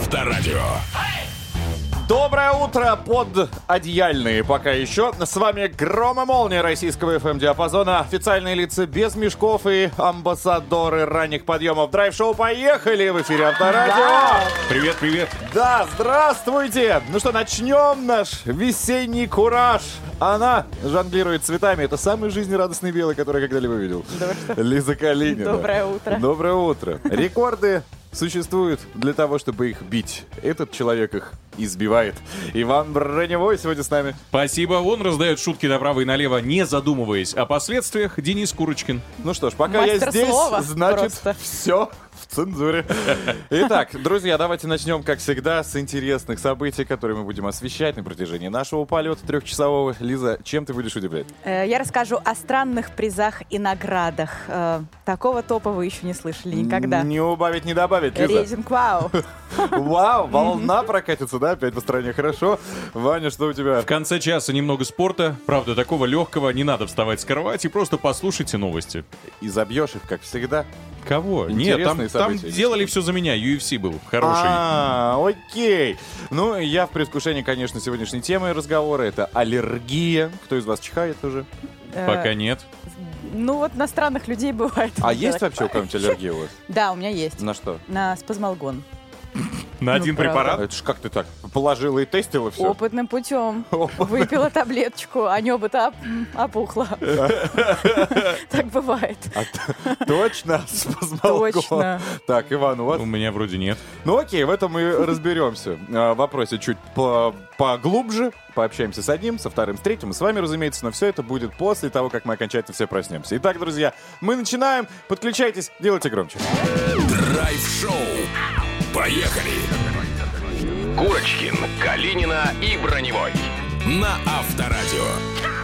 Авторадио. Доброе утро, под одеяльные пока еще. С вами Грома Молния российского FM-диапазона. Официальные лица без мешков и амбассадоры ранних подъемов. Драйв-шоу «Поехали» в эфире Авторадио. Привет, привет. Да, здравствуйте! Ну что, начнем наш весенний кураж. Она жонглирует цветами. Это самый жизнерадостный белый, который я когда-либо видел. Лиза Калинина. Доброе утро. Доброе утро. Рекорды существуют для того, чтобы их бить. Этот человек их избивает. Иван Броневой сегодня с нами. Спасибо. Он раздает шутки направо и налево, не задумываясь о последствиях. Денис Курочкин. Ну что ж, пока Мастер я здесь, значит, просто. все в цензуре. Итак, друзья, давайте начнем, как всегда, с интересных событий, которые мы будем освещать на протяжении нашего полета трехчасового. Лиза, чем ты будешь удивлять? Э, Я расскажу о странных призах и наградах. Э, Такого топа вы еще не слышали никогда. Не убавить, не добавить, Лиза. Рейтинг вау. Вау, волна прокатится, да, опять по стране. Хорошо. Ваня, что у тебя? В конце часа немного спорта. Правда, такого легкого. Не надо вставать с кровати. Просто послушайте новости. И забьешь их, как всегда. Кого? Нет, там, Интересные там события. делали все за меня. UFC был хороший. А, окей. Ну, я в предвкушении, конечно, сегодняшней темы разговора. Это аллергия. Кто из вас чихает уже? Э, Пока нет. Ну вот на странных людей бывает. А есть вообще у кого-нибудь аллергия у вас? Да, у меня есть. На что? На спазмалгон. На один правда. препарат. Это ж как ты так? Положила и тестила все? Опытным путем. Выпила таблеточку, а небо-то оп- опухло. Бывает. Точно? Точно. Так, Иван, у вас? У меня вроде нет. Ну окей, в этом мы разберемся. А, В вопросе чуть по- поглубже. Пообщаемся с одним, со вторым, с третьим, и с вами, разумеется, но все это будет после того, как мы окончательно все проснемся. Итак, друзья, мы начинаем. Подключайтесь, делайте громче. Драйв-шоу. Поехали. Курочкин, Калинина и Броневой. На Авторадио.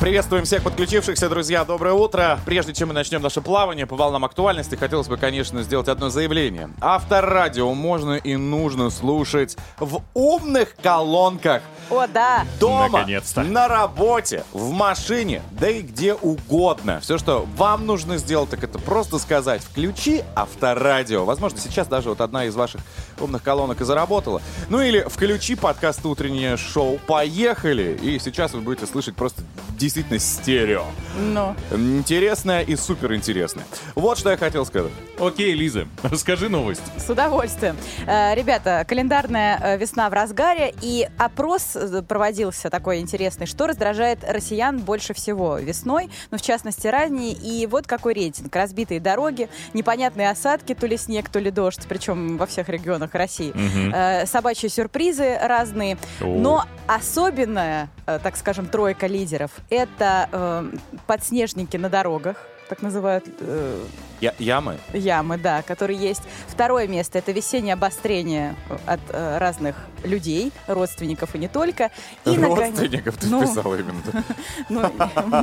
Приветствуем всех подключившихся, друзья. Доброе утро. Прежде чем мы начнем наше плавание по волнам актуальности, хотелось бы, конечно, сделать одно заявление. Авторадио можно и нужно слушать в умных колонках. О, да. Дома, Наконец-то. на работе, в машине, да и где угодно. Все, что вам нужно сделать, так это просто сказать «включи авторадио». Возможно, сейчас даже вот одна из ваших умных колонок и заработала. Ну или «включи подкаст «Утреннее шоу». Поехали! И сейчас вы будете слышать просто действительно стерео. Ну, Интересное и суперинтересное. Вот что я хотел сказать. Окей, Лиза, расскажи новость. с удовольствием. Э, Ребята, календарная э, весна в разгаре, и опрос э, проводился такой интересный, что раздражает россиян больше всего весной, ну, в частности, ранее. И вот какой рейтинг. Разбитые дороги, непонятные осадки, то ли снег, то ли дождь, причем во всех регионах России. Э, Собачьи сюрпризы разные. О. Но особенная, так скажем, тройка лидеров — это э, подснежники на дорогах, так называют э, Я- ямы? ямы, да, которые есть. Второе место это весеннее обострение от э, разных людей, родственников и не только. И наконец- Родственников ты Ну, именно. ну,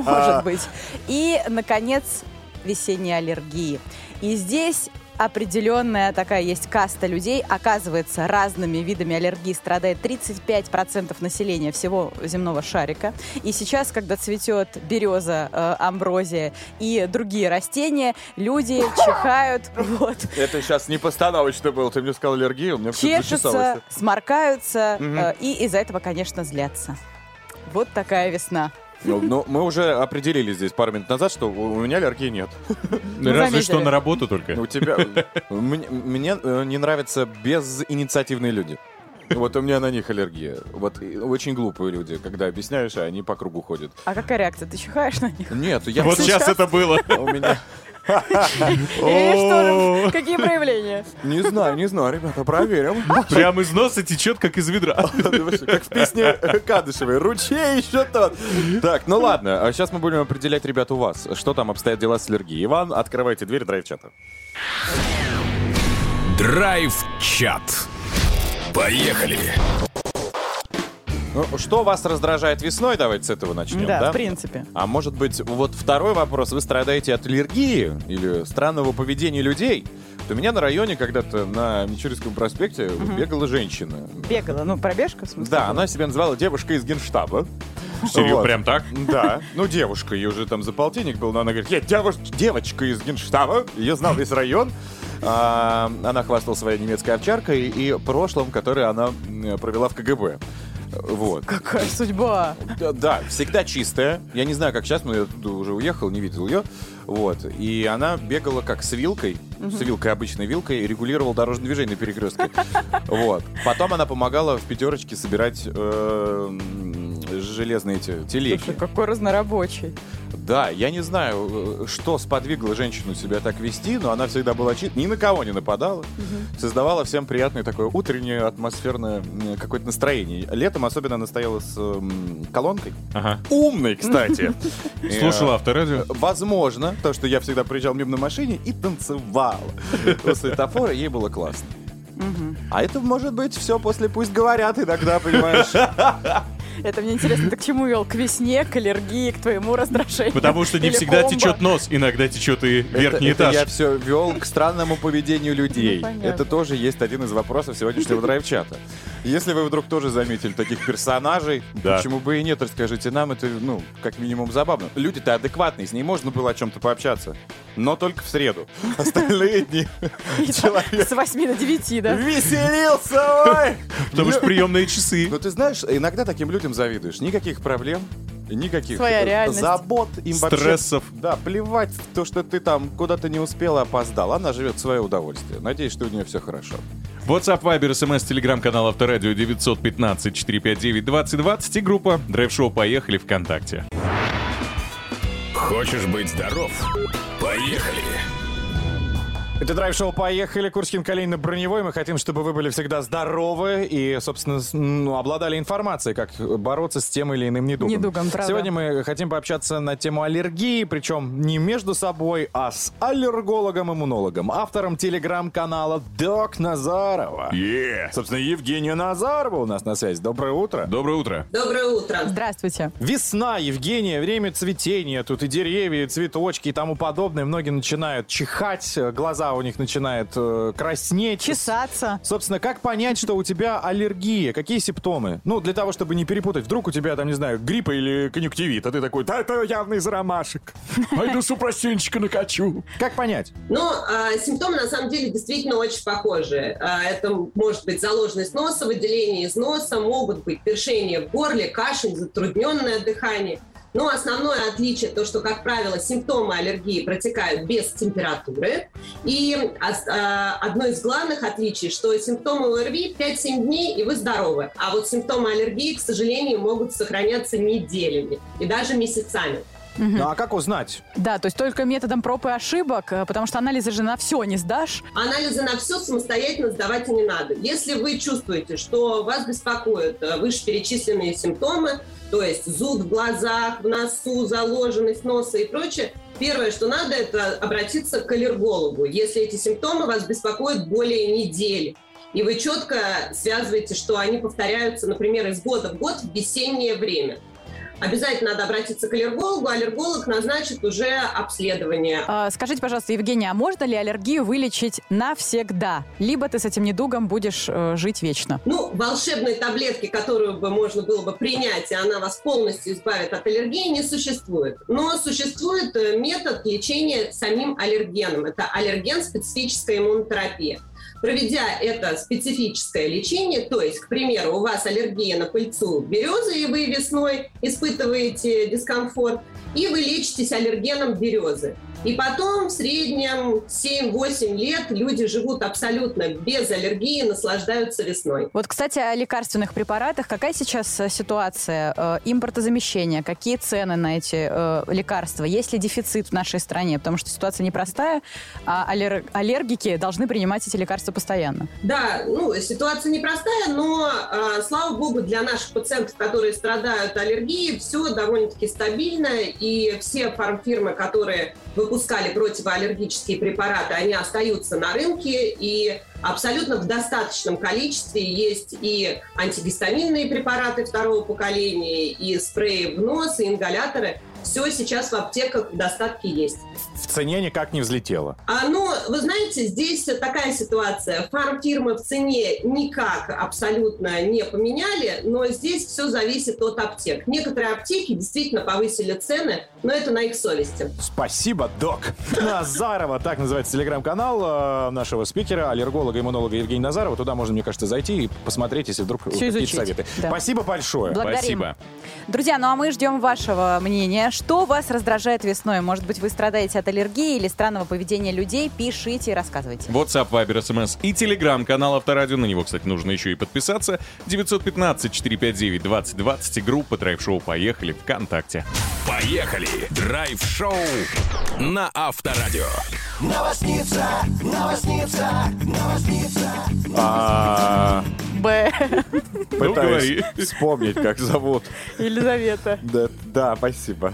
может быть. И, наконец, весенние аллергии. И здесь определенная такая есть каста людей. Оказывается, разными видами аллергии страдает 35% населения всего земного шарика. И сейчас, когда цветет береза, э, амброзия и другие растения, люди чихают, вот, Это сейчас не постановочно было. Ты мне сказал аллергию, у меня чешутся, сморкаются э, и из-за этого, конечно, злятся. Вот такая весна. Ну, ну, мы уже определили здесь пару минут назад, что у меня аллергии нет. Ну, Разве заметили. что на работу только. У тебя... Мне мне, э, не нравятся безинициативные люди. Вот у меня на них аллергия. Вот и очень глупые люди, когда объясняешь, а они по кругу ходят. А какая реакция? Ты чихаешь на них? Нет, я... Вот сейчас это было. У меня... Или что же? Какие проявления? Не знаю, не знаю, ребята, проверим. Прям из носа течет, как из ведра. Как в песне Кадышевой. Ручей еще тот. Так, ну ладно. Сейчас мы будем определять, ребят, у вас. Что там обстоят дела с аллергией. Иван, открывайте дверь драйв-чата. Драйв-чат. Поехали. Ну, что вас раздражает весной? Давайте с этого начнем, да? Да, в принципе. А может быть, вот второй вопрос. Вы страдаете от аллергии или странного поведения людей? Вот у меня на районе когда-то на Мичуринском проспекте бегала женщина. Бегала, ну, пробежка, в смысле? Да, была? она себя называла девушка из генштаба. Серьезно, Вот. прям так? Да, ну девушка, ей уже там за полтинник был, но она говорит, я девуш- девочка из генштаба, ее знал весь район. А, Она хвастала своей немецкой овчаркой и прошлым, которое она провела в КГБ. Вот. Какая судьба. Да, да, всегда чистая. Я не знаю, как сейчас, но я туда уже уехал, не видел ее. Вот. И она бегала как с вилкой, с вилкой, обычной вилкой, и регулировала дорожное движение на перекрестке. Вот. Потом она помогала в пятерочке собирать э, железные эти телеги. Слушай, какой разнорабочий. Да, я не знаю, э, что сподвигло женщину себя так вести, но она всегда была чист, ни на кого не нападала, создавала всем приятное такое утреннее атмосферное какое-то настроение. Летом особенно она стояла с м, колонкой. Ага. Умный, кстати. Слушал Э, авторадио. Возможно, то, что я всегда приезжал мимо на машине и танцевал. У светофора ей было классно. А это может быть все после «Пусть говорят» иногда, понимаешь? Это мне интересно, ты к чему вел? К весне, к аллергии, к твоему раздражению? Потому что не Или всегда комбо? течет нос, иногда течет и верхний это, это этаж. я все вел к странному поведению людей. Ну, понятно. это тоже есть один из вопросов сегодняшнего драйв-чата. Если вы вдруг тоже заметили таких персонажей, Да. почему бы и нет, расскажите нам, это, ну, как минимум забавно. Люди-то адекватные, с ней можно было о чем-то пообщаться. Но только в среду. Остальные дни человек С 8 до 9, да? веселился, ой! Потому что приемные часы. Ну, ты знаешь, иногда таким людям завидуешь. Никаких проблем, никаких Своя э, реальность. забот. Им вообще- Стрессов. да, плевать в то, что ты там куда-то не успел и опоздал. Она живет в свое удовольствие. Надеюсь, что у нее все хорошо. WhatsApp, Viber, SMS, телеграм-канал Авторадио 915-459-2020 и группа Драйв Шоу «Поехали» ВКонтакте. Хочешь быть здоров? Поехали! Это драйв-шоу «Поехали». Курскин, Калинин, Броневой. Мы хотим, чтобы вы были всегда здоровы и, собственно, ну, обладали информацией, как бороться с тем или иным недугом. Недугом, правда. Сегодня мы хотим пообщаться на тему аллергии, причем не между собой, а с аллергологом-иммунологом, автором телеграм-канала Док Назарова. Е! Собственно, Евгения Назарова у нас на связи. Доброе утро. Доброе утро. Доброе утро. Здравствуйте. Весна, Евгения, время цветения. Тут и деревья, и цветочки, и тому подобное. Многие начинают чихать, э, глаза у них начинают э, краснеть. Чесаться. Собственно, как понять, что у тебя аллергия? Какие симптомы? Ну, для того, чтобы не перепутать. Вдруг у тебя, там, не знаю, грипп или конъюнктивит, а ты такой, да это явно из ромашек. Пойду супрастенчика накачу. Как понять? Но а, симптомы на самом деле действительно очень похожи. А, это может быть заложенность носа, выделение из носа, могут быть першение в горле, кашель, затрудненное дыхание. Но основное отличие то, что, как правило, симптомы аллергии протекают без температуры. И ос- а, одно из главных отличий, что симптомы ОРВИ 5-7 дней, и вы здоровы. А вот симптомы аллергии, к сожалению, могут сохраняться неделями и даже месяцами. Ну, а как узнать? Да, то есть только методом проб и ошибок, э, потому что анализы же на все не сдашь. Анализы на все самостоятельно сдавать и не надо. Если вы чувствуете, что вас беспокоят э, вышеперечисленные симптомы, то есть зуд в глазах, в носу, заложенность носа и прочее, первое, что надо, это обратиться к аллергологу, если эти симптомы вас беспокоят более недели. И вы четко связываете, что они повторяются, например, из года в год в весеннее время. Обязательно надо обратиться к аллергологу, аллерголог назначит уже обследование. А, Скажите, пожалуйста, Евгения, а можно ли аллергию вылечить навсегда? Либо ты с этим недугом будешь э, жить вечно? Ну, волшебной таблетки, которую бы можно было бы принять, и она вас полностью избавит от аллергии, не существует. Но существует э, метод лечения самим аллергеном. Это аллерген-специфическая иммунотерапия. Проведя это специфическое лечение, то есть, к примеру, у вас аллергия на пыльцу березы, и вы весной испытываете дискомфорт, и вы лечитесь аллергеном березы. И потом в среднем 7-8 лет люди живут абсолютно без аллергии, наслаждаются весной. Вот, кстати, о лекарственных препаратах. Какая сейчас э, ситуация э, импортозамещения? Какие цены на эти э, лекарства? Есть ли дефицит в нашей стране? Потому что ситуация непростая, а аллер- аллергики должны принимать эти лекарства постоянно. Да, ну, ситуация непростая, но, э, слава богу, для наших пациентов, которые страдают аллергией, все довольно-таки стабильно, и все фармфирмы, которые выпускали противоаллергические препараты, они остаются на рынке, и абсолютно в достаточном количестве есть и антигистаминные препараты второго поколения, и спреи в нос, и ингаляторы. Все сейчас в аптеках в достатке есть. В цене никак не взлетело. А, ну, вы знаете, здесь такая ситуация. Фармфирмы в цене никак абсолютно не поменяли, но здесь все зависит от аптек. Некоторые аптеки действительно повысили цены, но это на их совести. Спасибо, док. Назарова, так называется телеграм-канал э, нашего спикера, аллерголога, иммунолога Евгения Назарова. Туда можно, мне кажется, зайти и посмотреть, если вдруг какие-то советы. Да. Спасибо большое. Благодарим. Спасибо. Друзья, ну а мы ждем вашего мнения. Что вас раздражает весной? Может быть, вы страдаете от аллергии или странного поведения людей? Пишите и рассказывайте. WhatsApp, Viber, SMS и Telegram канал Авторадио. На него, кстати, нужно еще и подписаться. 915-459-2020 и группа Драйв Шоу «Поехали» ВКонтакте. Поехали! Драйв-шоу на Авторадио. А, Б. говори. Пытаюсь вспомнить, как зовут. Елизавета. Да, да, спасибо.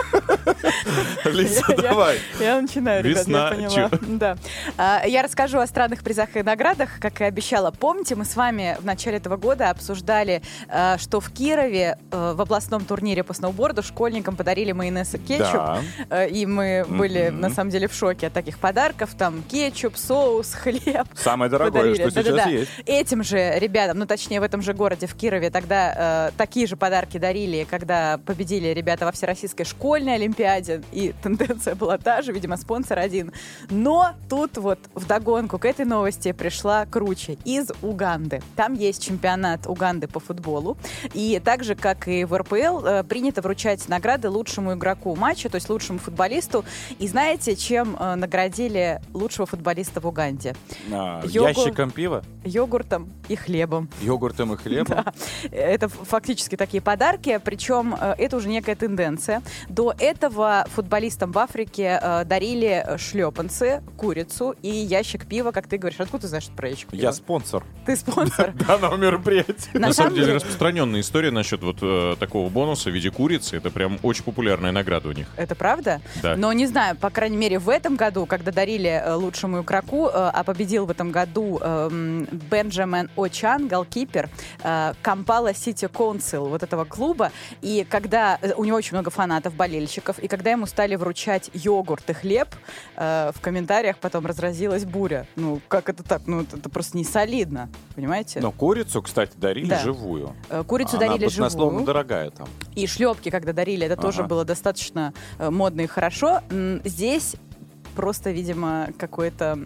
Лиза, давай. Я начинаю, ребят, я поняла. Да. А, Я расскажу о странных призах и наградах, как и обещала. Помните, мы с вами в начале этого года обсуждали, э, что в Кирове э, в областном турнире по сноуборду школьникам подарили майонез и кетчуп. Э, И мы были, на самом деле, в шоке от таких подарков. Там кетчуп, соус, хлеб. Самое дорогое, что сейчас есть. Этим же ребятам, ну точнее в этом же городе, в Кирове, тогда такие же подарки дарили, когда победили ребята во Всероссийской школьной Олимпиаде. И тенденция была та же, видимо, спонсор один. Но тут вот вдогонку к этой новости пришла круче. Из Уганды. Там есть чемпионат Уганды по футболу. И так же, как и в РПЛ, э, принято вручать награды лучшему игроку матча, то есть лучшему футболисту. И знаете, чем э, наградили лучшего футболиста в Уганде? А, Йогу. Ящиком пива, йогуртом и хлебом. йогуртом и хлебом. Да. Это фактически такие подарки, причем э, это уже некая тенденция. До этого футболистам в Африке э, дарили шлепанцы, курицу и ящик пива, как ты говоришь. Откуда ты знаешь про ящик пива? Я спонсор Ты спонсор. данного мероприятия. На, самом деле, распространенная история насчет вот э, такого бонуса в виде курицы. Это прям очень популярная награда у них. Это правда? Да. Но не знаю, по крайней мере, в этом году, когда дарили э, лучшему игроку, э, а победил в этом году эм, Бенджамин О'Чан, голкипер э, Кампала Сити Council, вот этого клуба. И когда э, у него очень много фанатов, болельщиков, и когда ему стали вручать йогурт и хлеб, э, в комментариях потом разразилась буря. Ну, как это так? Ну, это, это просто не солидно, понимаете? Но курицу, кстати, дарили Да. живую. Э, Курицу Она дарили живую. дорогая там. И шлепки, когда дарили, это тоже Ага. было достаточно э, модно и хорошо. Здесь просто, видимо, какой-то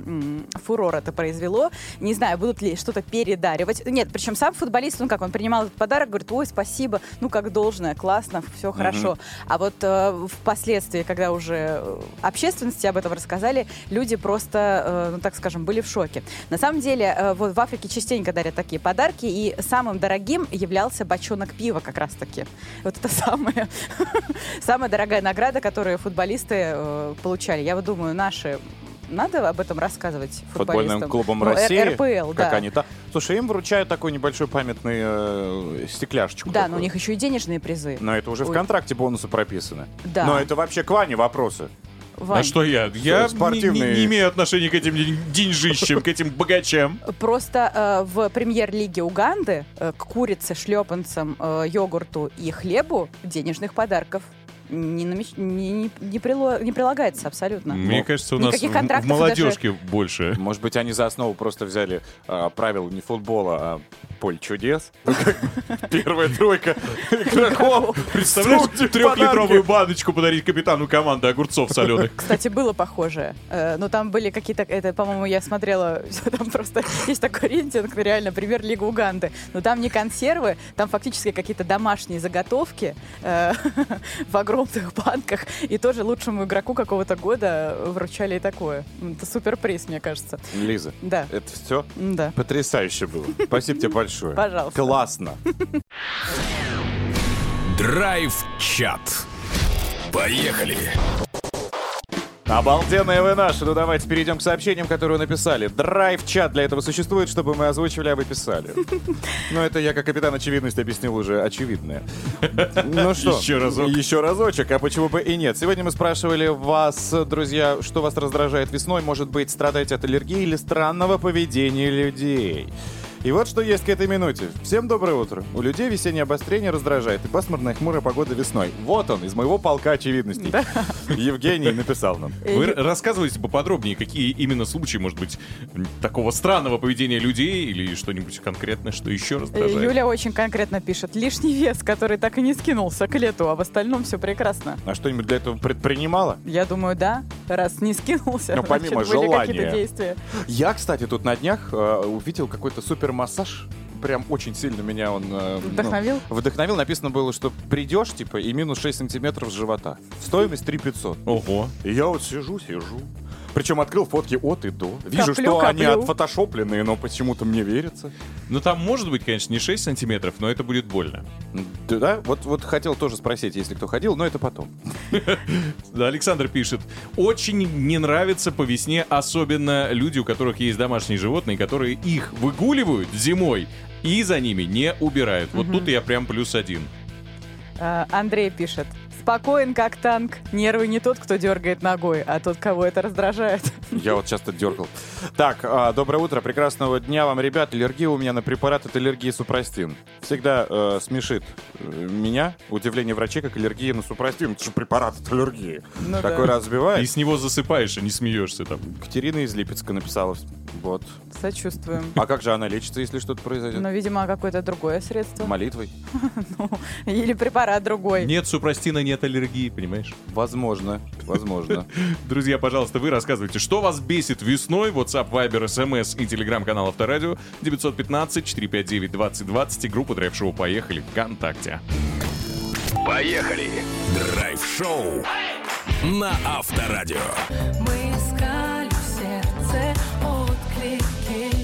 фурор это произвело. Не знаю, будут ли что-то передаривать. Нет, причем сам футболист, ну как, он принимал этот подарок, говорит, ой, спасибо, ну как должное, классно, все хорошо. А вот э, впоследствии, когда уже э, общественности об этом рассказали, люди просто, э, ну так скажем, были в шоке. На самом деле, э, вот в Африке частенько дарят такие подарки, и самым дорогим являлся бочонок пива как раз-таки. Вот это самая, самая дорогая награда, которую футболисты э, получали. Я вот думаю, наши надо об этом рассказывать Футбольным футболистам? клубом Ну, Р- России. РПЛ, как да. они то Слушай, им вручают такой небольшой памятный э, стекляшечку. Да, такую. но у них еще и денежные призы. Но это уже в Ой. контракте бонусы прописаны. Да. Но это вообще к Ване вопросы. Вань, А что я? Я не- спортивные- не, не имею отношения к этим ден- деньжищам, к этим богачам. Просто э, в премьер-лиге Уганды э, к курице, шлепанцам, э, йогурту и хлебу денежных подарков не, намеч- не, не, не прило- не прилагается абсолютно. Мне кажется, у нас в, молодежке больше. Может быть, они за основу просто взяли а, правила не футбола, а поле чудес. Ну, Первая тройка игроков. Представляешь, трехлитровую баночку подарить капитану команды огурцов соленых. Кстати, было похоже. Э, Но там были какие-то... Это, по-моему, я смотрела... Там просто есть такой рейтинг, реально, премьер-лига Уганды. Но там не консервы, там фактически какие-то домашние заготовки э, в огромных банках. И тоже лучшему игроку какого-то года вручали и такое. Это суперприз, мне кажется. Лиза, Да, это все да. потрясающе было. Спасибо тебе большое. Пожалуйста. Классно. Драйв-чат. Поехали! Обалденные вы наши. Ну давайте перейдем к сообщениям, которые написали. Драйв-чат для этого существует, чтобы мы озвучивали, а вы писали. Ну это я как капитан очевидность объяснил уже очевидное. Ну что? Еще разок. Еще разочек, а почему бы и нет? Сегодня мы спрашивали вас, друзья, что вас раздражает весной. Может быть, страдаете от аллергии или странного поведения людей? И вот что есть к этой минуте. Всем доброе утро. У людей весеннее обострение раздражает и пасмурная хмурая погода весной. Вот он, из моего полка очевидностей. Евгений написал нам. Вы рассказывайте поподробнее, какие именно случаи, может быть, такого странного поведения людей или что-нибудь конкретное, что еще Э, раздражает? Юля очень конкретно пишет. Лишний вес, который так и не скинулся к лету, а в остальном все прекрасно. А что-нибудь для этого предпринимала? Я думаю, да. Раз не скинулся, Ну, помимо значит, были желания. какие-то действия. Я, кстати, тут на днях э, увидел какой-то супермассаж. Прям очень сильно меня он... э, ну, Вдохновил? вдохновил. Написано было, что придешь, типа, и минус 6 сантиметров с живота. Стоимость 3 500. Ого. И я вот сижу, сижу. Причем открыл фотки от и до. Вижу, Коплю, что они коплю. отфотошопленные, но почему-то мне верится. Ну там может быть, конечно, не 6 сантиметров, но это будет больно. Да, да? Вот, вот хотел тоже спросить, если кто ходил, но это потом. Да, Александр пишет. Очень не нравится по весне, особенно люди, у которых есть домашние животные, которые их выгуливают зимой и за ними не убирают. Вот тут я прям плюс один. А, Андрей пишет. Спокоен, как танк. Нервы не тот, кто дергает ногой, а тот, кого это раздражает. Я вот часто дергал. Так, а, доброе утро, прекрасного дня вам, ребят. Аллергия у меня на препарат от аллергии супрастин. Всегда э, смешит э, меня удивление врачей, как аллергия на супрастин. Это же препарат от аллергии. Ну Такой да. раз И сбивает. с него засыпаешь, а не смеешься там. Катерина из Липецка написала. Вот. Сочувствуем. А как же она лечится, если что-то произойдет? Но, видимо, какое-то другое средство. Молитвой? Или препарат другой. Нет супрастина, нет аллергии, понимаешь? Возможно, возможно. Друзья, пожалуйста, вы рассказывайте, что вас бесит весной. WhatsApp, Viber, SMS и телеграм-канал Авторадио 915-459-2020 и группа Драйв Шоу «Поехали» ВКонтакте. Поехали! Драйв-шоу на Авторадио. Мы искали в сердце отклики.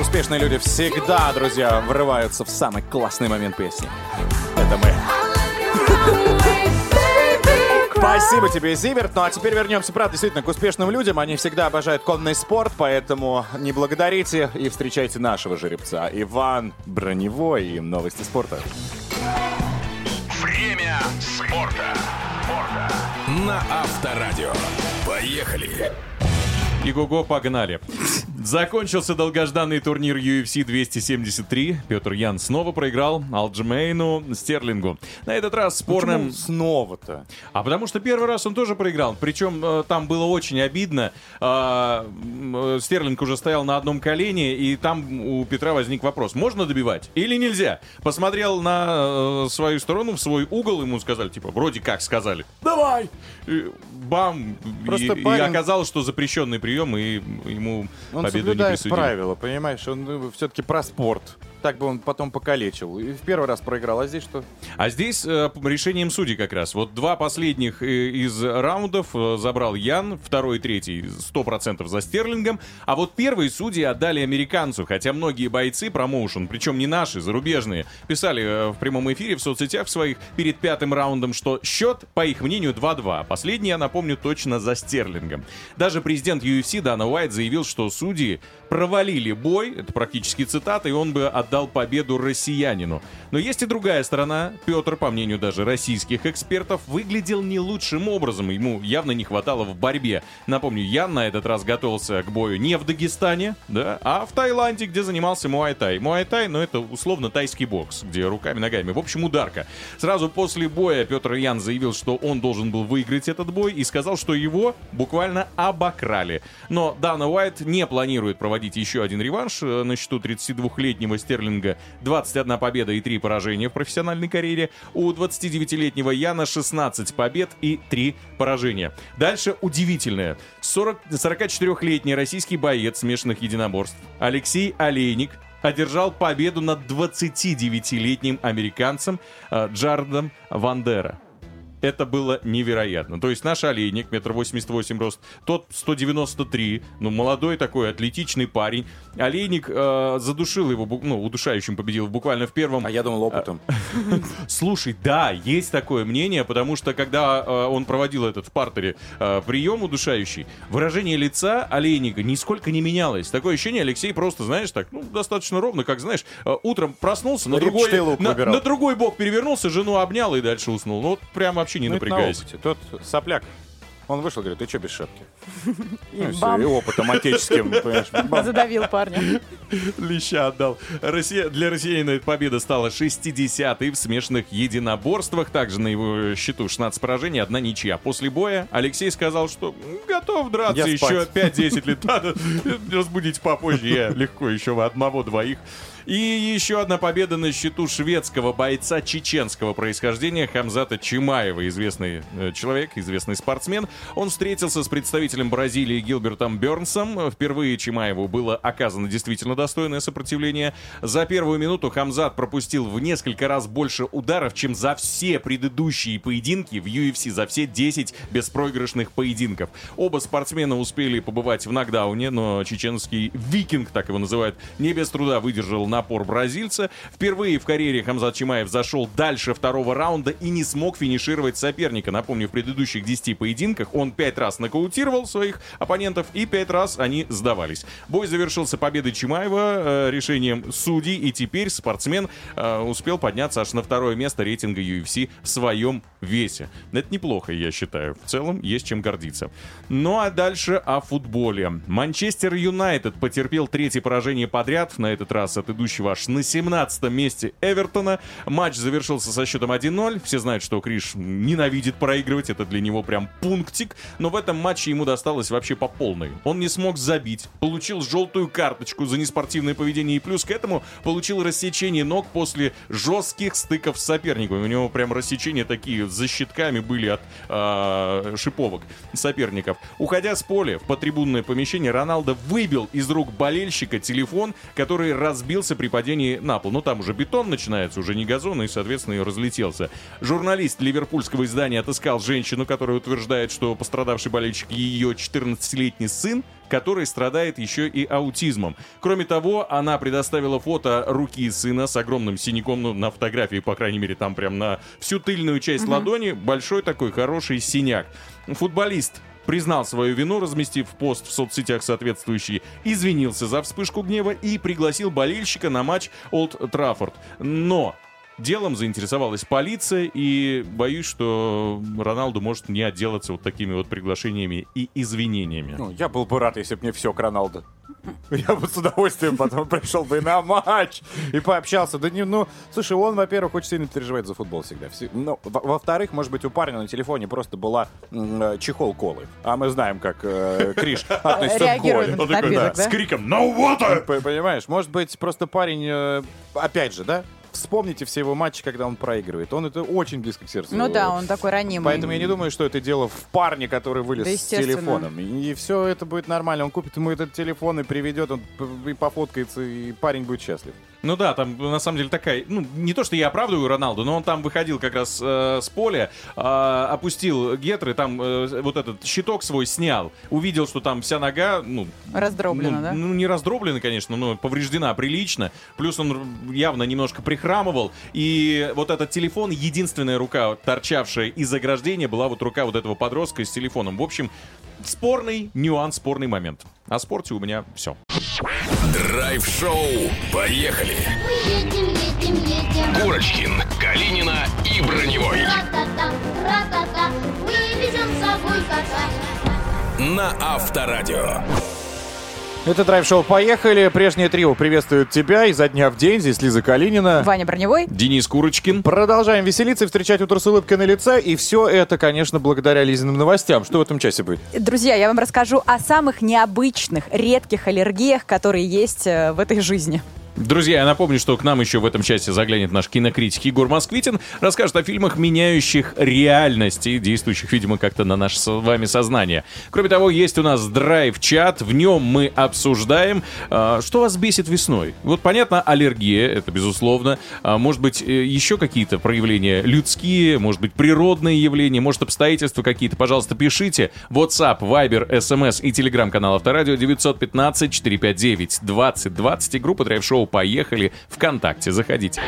Успешные люди всегда, друзья, врываются в самый классный момент песни. Это мы. Спасибо тебе, Зиверт. Ну а теперь вернемся, правда, действительно, к успешным людям. Они всегда обожают конный спорт, поэтому не благодарите и встречайте нашего жеребца. Иван Броневой и новости спорта. Время спорта. Спорта. На Авторадио. Поехали! Иго-го, погнали. Закончился долгожданный турнир UFC 273. Петр Ян снова проиграл Алджмейну Стерлингу. На этот раз спорным... Почему снова-то? А потому что первый раз он тоже проиграл. Причем э, там было очень обидно. А, э, Стерлинг уже стоял на одном колене, и там у Петра возник вопрос, можно добивать или нельзя? Посмотрел на э, свою сторону, в свой угол, ему сказали, типа, вроде как сказали, давай! И бам! Просто и, и парень- оказалось, что запрещенный прием, и ему Он победу не присудили. правила, понимаешь? Он все-таки про спорт. Так бы он потом покалечил. И в первый раз проиграл, а здесь что? А здесь э, решением судей как раз. Вот два последних э, из раундов э, забрал Ян, второй и третий 100% за Стерлингом. А вот первые судьи отдали американцу, хотя многие бойцы промоушен, причем не наши, зарубежные, писали э, в прямом эфире в соцсетях своих перед пятым раундом, что счет, по их мнению, 2-2. Последний, я напомню, точно за Стерлингом. Даже президент UFC Дана Уайт заявил, что судьи провалили бой, это практически цитата, и он бы отдал победу россиянину. Но есть и другая сторона. Петр, по мнению даже российских экспертов, выглядел не лучшим образом. Ему явно не хватало в борьбе. Напомню, Ян на этот раз готовился к бою не в Дагестане, да, а в Таиланде, где занимался муай-тай. Муай-тай, ну это условно тайский бокс, где руками-ногами. В общем, ударка. Сразу после боя Петр Ян заявил, что он должен был выиграть этот бой и сказал, что его буквально обокрали. Но Дана Уайт не планирует проводить еще один реванш э, на счету 32-летнего Стерлинга. 21 победа и 3 поражения в профессиональной карьере. У 29-летнего Яна 16 побед и 3 поражения. Дальше удивительное. 40 44-летний российский боец смешанных единоборств Алексей Олейник одержал победу над 29-летним американцем э, Джардом Вандера. Это было невероятно. То есть наш олейник, метр восемьдесят восемь рост, тот 193, ну, молодой такой, атлетичный парень. Олейник э, задушил его, ну, удушающим победил буквально в первом. А я думал опытом. Слушай, да, есть такое мнение, потому что когда э, он проводил этот в партере э, прием удушающий, выражение лица олейника нисколько не менялось. Такое ощущение, Алексей просто, знаешь, так, ну, достаточно ровно, как, знаешь, э, утром проснулся, на другой, на, на другой бок перевернулся, жену обнял и дальше уснул. Ну, вот прям вообще не Ну, на напрягаясь. опыте. Тот сопляк. Он вышел, говорит, ты что без шапки? И все, и опытом отеческим, понимаешь, бам. Задавил парня. Леща отдал. Россия, для россиянина эта победа стала 60-й в смешанных единоборствах. Также на его счету 16 поражений, одна ничья. После боя Алексей сказал, что готов драться Я еще спать. 5-10 лет. Надо разбудить попозже. Я легко еще в одного-двоих. И еще одна победа на счету шведского бойца чеченского происхождения Хамзата Чимаева, известный э, человек, известный спортсмен. Он встретился с представителем Бразилии Гилбертом Бернсом. Впервые Чимаеву было оказано действительно достойное сопротивление. За первую минуту Хамзат пропустил в несколько раз больше ударов, чем за все предыдущие поединки в UFC, за все 10 беспроигрышных поединков. Оба спортсмена успели побывать в нокдауне, но чеченский викинг, так его называют, не без труда выдержал напор бразильца. Впервые в карьере Хамзат Чимаев зашел дальше второго раунда и не смог финишировать соперника. Напомню, в предыдущих 10 поединках он 5 раз нокаутировал своих оппонентов и 5 раз они сдавались. Бой завершился победой Чимаева э, решением судей, и теперь спортсмен э, успел подняться аж на второе место рейтинга UFC в своем весе. Это неплохо, я считаю. В целом есть чем гордиться. Ну а дальше о футболе. Манчестер Юнайтед потерпел третье поражение подряд, на этот раз от аж на 17 месте Эвертона. Матч завершился со счетом 1-0. Все знают, что Криш ненавидит проигрывать, это для него прям пунктик. Но в этом матче ему досталось вообще по полной. Он не смог забить, получил желтую карточку за неспортивное поведение и плюс к этому получил рассечение ног после жестких стыков с соперником. У него прям рассечения такие за щитками были от а, шиповок соперников. Уходя с поля в потрибунное помещение, Роналдо выбил из рук болельщика телефон, который разбился при падении на пол. Ну, там уже бетон начинается, уже не газон, и, соответственно, и разлетелся. Журналист ливерпульского издания отыскал женщину, которая утверждает, что пострадавший болельщик ее 14-летний сын, который страдает еще и аутизмом. Кроме того, она предоставила фото руки сына с огромным синяком, ну, на фотографии, по крайней мере, там прям на всю тыльную часть ладони, большой такой хороший синяк. Футболист признал свою вину, разместив пост в соцсетях соответствующий, извинился за вспышку гнева и пригласил болельщика на матч Олд Траффорд. Но Делом заинтересовалась полиция, и боюсь, что Роналду может не отделаться вот такими вот приглашениями и извинениями. Ну, я был бы рад, если бы мне все к Роналду. Я бы с удовольствием потом пришел бы на матч и пообщался. Да не, ну, слушай, он, во-первых, очень сильно переживает за футбол всегда. Все- ну, во- во-вторых, может быть, у парня на телефоне просто была э, чехол колы. А мы знаем, как э, Криш относится к коле. на напиток, да? С криком «No water!» Понимаешь, может быть, просто парень, э, опять же, да? Вспомните все его матчи, когда он проигрывает. Он это очень близко к сердцу. Ну да, он такой ранимый. Поэтому я не думаю, что это дело в парне, который вылез Да, с телефоном. И все это будет нормально. Он купит ему этот телефон и приведет, он и пофоткается, и парень будет счастлив. Ну да, там на самом деле такая, ну не то, что я оправдываю Роналду, но он там выходил как раз э, с поля, э, опустил гетры, там э, вот этот щиток свой снял, увидел, что там вся нога, ну... Раздроблена, ну, да? Ну, не раздроблена, конечно, но повреждена прилично. Плюс он явно немножко прихрамывал. И вот этот телефон, единственная рука, торчавшая из ограждения, была вот рука вот этого подростка с телефоном. В общем, спорный нюанс, спорный момент. О спорте у меня все. Драйв-шоу. Поехали. Мы едем, едем, едем. Курочкин, Калинина и Броневой. Ра-та-та, ра-та-та, мы везем с собой кота. На Авторадио. Это драйв-шоу «Поехали». Прежнее трио приветствует тебя изо дня в день. Здесь Лиза Калинина. Ваня Броневой. Денис Курочкин. Продолжаем веселиться и встречать утро с улыбкой на лице. И все это, конечно, благодаря Лизиным новостям. Что в этом часе будет? Друзья, я вам расскажу о самых необычных, редких аллергиях, которые есть э, в этой жизни. Друзья, я напомню, что к нам еще в этом части заглянет наш кинокритик Егор Москвитин, расскажет о фильмах, меняющих реальность и действующих, видимо, как-то на наше с вами сознание. Кроме того, есть у нас драйв-чат, в нем мы обсуждаем, а, что вас бесит весной. Вот, понятно, аллергия, это безусловно. А, может быть, э, еще какие-то проявления людские, может быть, природные явления, может, обстоятельства какие-то. Пожалуйста, пишите. WhatsApp, Viber, SMS и телеграм-канал Авторадио 915-459-2020 и группа драйв-шоу «Поехали» ВКонтакте. Заходите.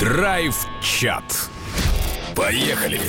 Драйв-чат. Поехали.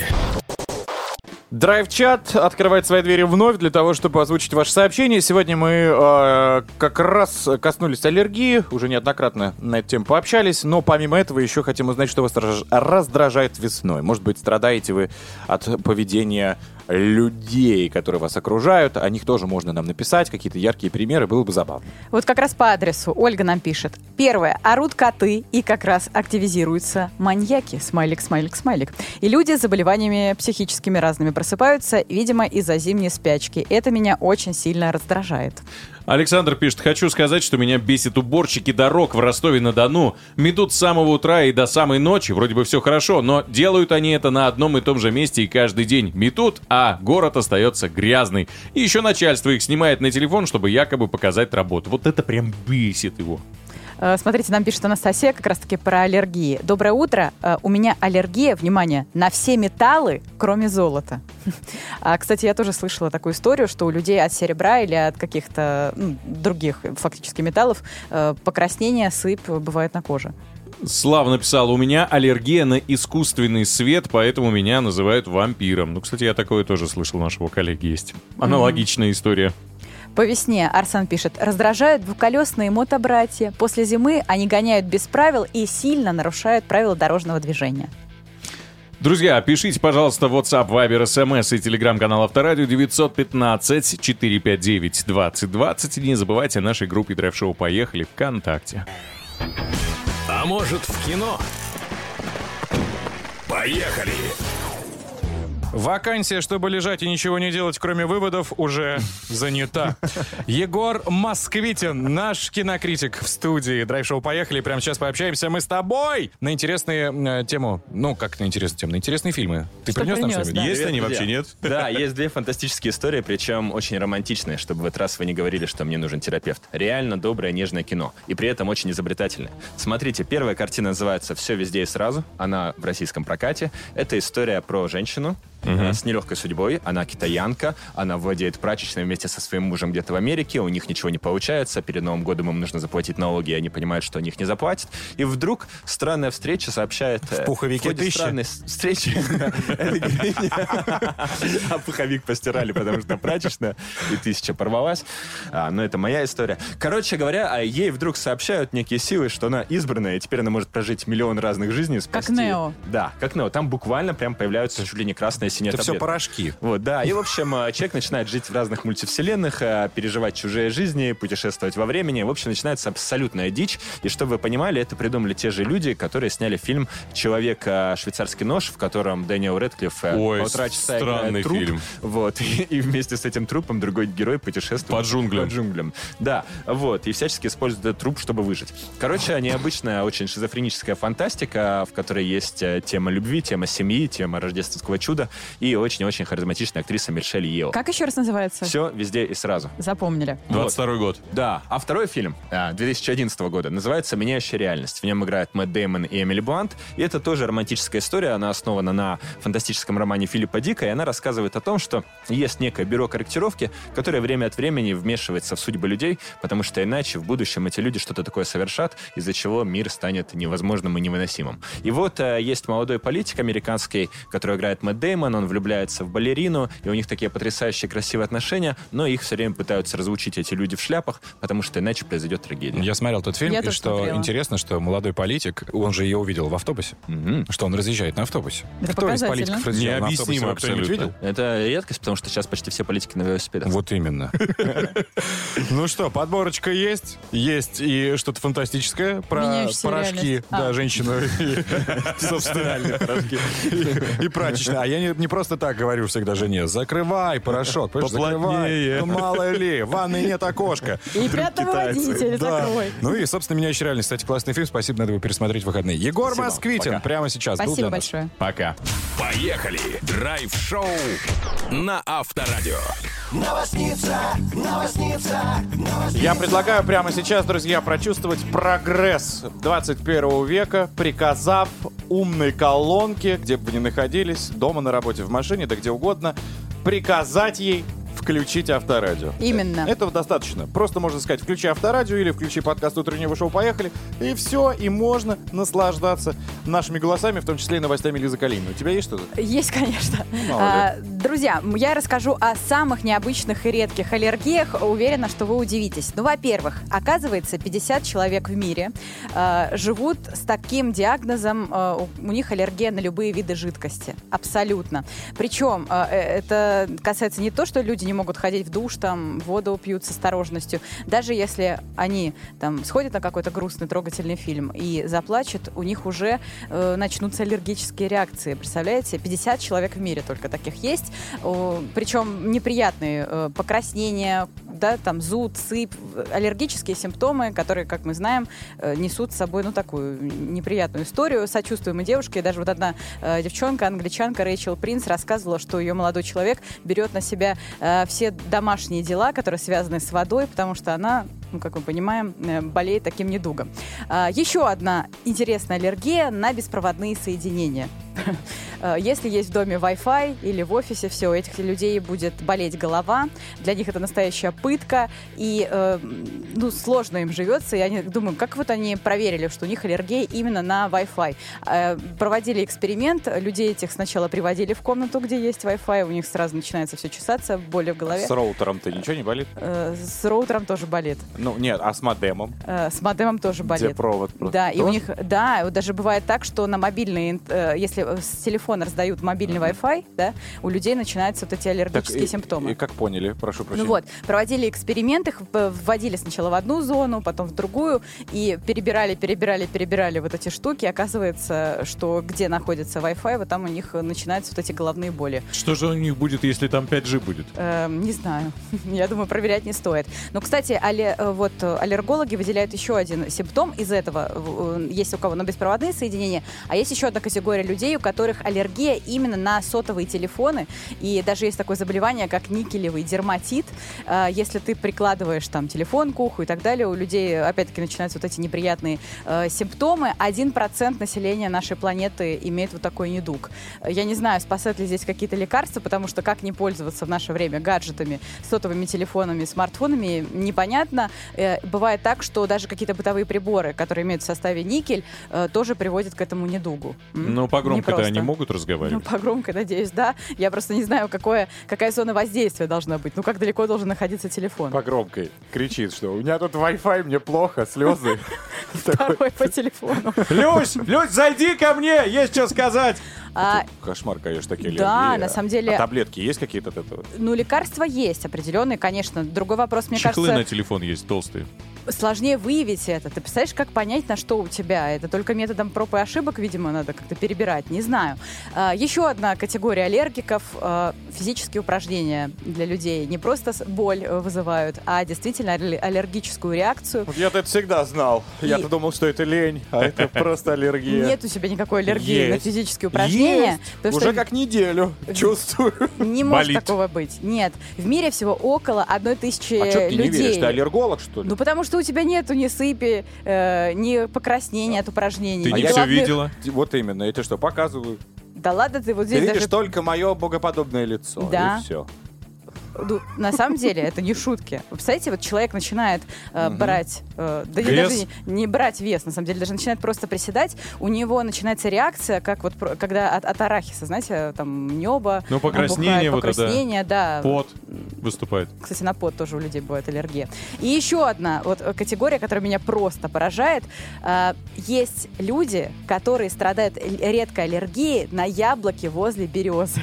Драйв-чат открывает свои двери вновь для того, чтобы озвучить ваше сообщение. Сегодня мы э, как раз коснулись аллергии, уже неоднократно на эту тему пообщались, но помимо этого еще хотим узнать, что вас раж- раздражает весной. Может быть, страдаете вы от поведения людей, которые вас окружают. О них тоже можно нам написать, какие-то яркие примеры, было бы забавно. Вот как раз по адресу Ольга нам пишет. Первое. Орут коты и как раз активизируются маньяки. Смайлик, смайлик, смайлик. И люди с заболеваниями психическими разными просыпаются, видимо, из-за зимней спячки. Это меня очень сильно раздражает. Александр пишет, хочу сказать, что меня бесит уборщики дорог в Ростове-на-Дону. Метут с самого утра и до самой ночи, вроде бы все хорошо, но делают они это на одном и том же месте и каждый день. Метут, а город остается грязный. И еще начальство их снимает на телефон, чтобы якобы показать работу. Вот это прям бесит его. Э, Смотрите, нам пишет Анастасия как раз-таки про аллергии. Доброе утро. Э, У меня аллергия, внимание, на все металлы, кроме золота. А, кстати, я тоже слышала такую историю, что у людей от серебра или от каких-то ну, других фактически металлов э, покраснение, сыпь бывает на коже. Слава написала, у меня аллергия на искусственный свет, поэтому меня называют вампиром. Ну, кстати, я такое тоже слышал, у нашего коллеги есть. Аналогичная история. По весне Арсан пишет, раздражают двухколесные мотобратья. После зимы они гоняют без правил и сильно нарушают правила дорожного движения. Друзья, пишите, пожалуйста, в WhatsApp, Viber, SMS и телеграм-канал Авторадио 915-459-2020. И не забывайте о нашей группе Драйв-шоу «Поехали» ВКонтакте. А может в кино? Поехали! Вакансия, чтобы лежать и ничего не делать, кроме выводов, уже занята. Егор Москвитин, наш кинокритик в студии. Драйв-шоу «Поехали». Прямо сейчас пообщаемся мы с тобой на интересные э, тему. Ну, как на интересную тему? На интересные фильмы. Ты Что принес нам принес, что-нибудь? да. Есть они вообще, нет? Да, есть две фантастические истории, причем очень романтичные, чтобы в этот раз вы не говорили, что мне нужен терапевт. Реально доброе, нежное кино. И при этом очень изобретательное. Смотрите, первая картина называется «Все везде и сразу». Она в российском прокате. Это история про женщину, э, с нелегкой судьбой. Она китаянка, она владеет прачечной вместе со своим мужем где-то в Америке, у них ничего не получается, перед Новым годом им нужно заплатить налоги, и они понимают, что они их не заплатят. И вдруг странная встреча сообщает... В пуховике тысяча. странной встречи а пуховик постирали, потому что прачечная, и тысяча порвалась. А, но это моя история. Короче говоря, а ей вдруг сообщают некие силы, что она избранная, и теперь она может прожить миллион разных жизней. спасти- Нео. Да, как Нео. Там буквально прям появляются чуть ли не красные и синие Это все таблетки. порошки. Вот, да. И, в общем, э, человек начинает жить в разных мультивселенных, э, переживать чужие жизни, путешествовать во времени. В общем, начинается абсолютная дичь. И чтобы вы понимали, это придумали те же люди, которые сняли фильм «Человек. э, Швейцарский нож», в котором Дэниел Рэдклифф э, Ой, полтора часа странный труп. фильм. Вот. И, и вместе с этим трупом другой герой путешествует По джунглям. По джунглям. Да. Вот. И всячески используют этот труп, чтобы выжить. Короче, необычная, очень шизофреническая фантастика, в которой есть тема любви, тема семьи, тема рождественского чуда и очень-очень харизматичная актриса Мишель Ео. Как еще раз называется? Все везде и сразу. Запомнили. 22 год. Да, а второй фильм а, 2011 года называется «Меняющая реальность». В нем играют Мэтт Деймон и Эмили Блант. И это тоже романтическая история. Она основана на фантастическом романе Филиппа Дика. И она рассказывает о том, что есть некое бюро корректировки, которое время от времени вмешивается в судьбы людей, потому что иначе в будущем эти люди что-то такое совершат, из-за чего мир станет невозможным и невыносимым. И вот э, есть молодой политик американский, который играет Мэтт Деймон. Он влюбляется в балерину, и у них такие потрясающие красивые отношения, но их все время пытаются разлучить эти люди в шляпах, потому что иначе произойдет трагедия. Я смотрел тот фильм, Я и что смотрела. интересно, что молодой политик, он же ее увидел в автобусе, Мгм. что он разъезжает на автобусе. Это Кто из политиков разъезжал на автобусе? Кто-нибудь абсолютно. видел? Это редкость, потому что сейчас почти все политики на велосипедах. Вот именно. Ну что, подборочка есть. Есть и что-то фантастическое про порошки. Да, А. женщину. и, Собственно, и- и прачечная. А я не не просто так говорю всегда жене. Закрывай порошок. Закрывай. Поплотнее. Ну, мало ли, в ванной нет окошка. И пятого водителя Да. закрой. Ну и, собственно, меняющая реальность. Кстати, классный фильм. Спасибо, надо его пересмотреть в выходные. Егор Спасибо. Москвитин Пока. прямо сейчас был Спасибо большое. Пока. Поехали! Драйв-шоу на Авторадио. Я предлагаю прямо сейчас, друзья, прочувствовать прогресс 21 века, приказав умной колонке, где бы вы ни находились, дома, на работе, в машине, да где угодно, приказать ей включить авторадио. Именно. Этого достаточно. Просто можно сказать, включи авторадио или включи подкаст утреннего шоу «Поехали», и все, и можно наслаждаться нашими голосами, в том числе и новостями Лизы Калининой. У тебя есть что-то? Есть, конечно. А, друзья, я расскажу о самых необычных и редких аллергиях. Уверена, что вы удивитесь. Ну, во-первых, оказывается, 50 человек в мире а, живут с таким диагнозом. у, у них аллергия на любые виды жидкости. Абсолютно. Причем а, э, это касается не то, что люди не могут ходить в душ, там, воду пьют с осторожностью. Даже если они там сходят на какой-то грустный, трогательный фильм и заплачут, у них уже э, начнутся аллергические реакции. Представляете? 50 человек в мире только таких есть. О, Причем неприятные э, покраснения, да, там зуд, сыпь, аллергические симптомы, которые, как мы знаем, э, несут с собой, ну, такую неприятную историю. Сочувствуем и девушке. Даже вот одна э, девчонка, англичанка Рэйчел Принц рассказывала, что ее молодой человек берет на себя э, все домашние дела, которые связаны с водой, потому что она, ну, как мы понимаем, э, болеет таким недугом. А, Еще одна интересная аллергия на беспроводные соединения. Э, Если есть в доме Wi-Fi или в офисе, все, у этих людей будет болеть голова. Для них это настоящая пытка. И э, ну, сложно им живется. И они думают, как вот они проверили, что у них аллергия именно на Wi-Fi. Э, Проводили эксперимент. Людей этих сначала приводили в комнату, где есть Wi-Fi. У них сразу начинается все чесаться, боли в голове. С роутером-то ничего не болит? С роутером тоже болит. Ну, нет, а с модемом? С модемом тоже болит. Где провод? Да, и у них, да, даже бывает так, что на мобильные, э, если с телефона раздают мобильный Wi-Fi, да, у людей начинаются вот эти Так, аллергические и- симптомы. И как поняли, прошу прощения. Ну вот, проводили эксперимент, их в- вводили сначала в одну зону, потом в другую, и перебирали, перебирали, перебирали вот эти штуки. Оказывается, что где находится Wi-Fi, вот там у них начинаются вот эти головные боли. Что же у них будет, если там 5G будет? Эм, не знаю. Я думаю, проверять не стоит. Но, кстати, алле- э, вот э, аллергологи выделяют еще один симптом из этого. Э, Есть у кого на беспроводные соединения, а есть еще одна категория людей, у которых аллергия именно на сотовые телефоны. И даже есть такое заболевание, как никелевый дерматит. Э, Если ты прикладываешь там телефон к уху и так далее, у людей опять-таки начинаются вот эти неприятные э, симптомы. Один процент населения нашей планеты имеет вот такой недуг. Я не знаю, спасают ли здесь какие-то лекарства, потому что как не пользоваться в наше время гаджетами, сотовыми телефонами, смартфонами, непонятно. Э, Бывает так, что даже какие-то бытовые приборы, которые имеют в составе никель, э, тоже приводят к этому недугу. Ну, погромко-то Непросто. они могут Ну, разговаривать? по громкой, надеюсь, да. Я просто не знаю, какое, какая зона воздействия должна быть. Ну, как далеко должен находиться телефон. По громкой кричит, что у меня тут Wi-Fi, мне плохо, слезы. Второй по телефону. Люсь, Люсь, зайди ко мне, есть что сказать. А, Кошмар, конечно, такие Да, аллергии. на самом деле- А таблетки есть какие-то от этого? ну, лекарства есть определенные, конечно. Другой вопрос, мне Чехлы кажется, на телефон есть толстые. Сложнее выявить это. Ты представляешь, как понять, на что у тебя? Это только методом проб и ошибок, видимо, надо как-то перебирать. Не знаю. А, еще одна категория аллергиков а, физические упражнения для людей. Не просто боль э, вызывают, а действительно аллер- аллергическую реакцию. Вот я-то это всегда знал. И- Я-то думал, что это лень, а это просто аллергия. Нет у тебя никакой аллергии на физические упражнения. Уже как неделю чувствую. не может болит. такого быть. Нет. В мире всего около одной тысячи А что ты не людей. веришь? Ты аллерголог, что ли? Ну, потому что у тебя нету ни сыпи, э, ни покраснения от упражнений. Ты ни не все видела? Вот именно, я тебе что, показываю. Да ладно, ты вот Ты здесь видишь даже... только мое богоподобное лицо. Да. И все. Ну, на самом деле это не шутки. Вы представляете, вот человек начинает э, брать, э, да не, даже не, не брать вес, на самом деле, даже начинает просто приседать, у него начинается реакция, как вот когда от, от арахиса, знаете, там небо, Ну, покраснение набухает, вот это, покраснение, да. Пот выступает. Кстати, на пот тоже у людей бывает аллергия. И еще одна вот э, категория, которая меня просто поражает. А, Есть люди, которые страдают редкой аллергией на яблоки возле березы.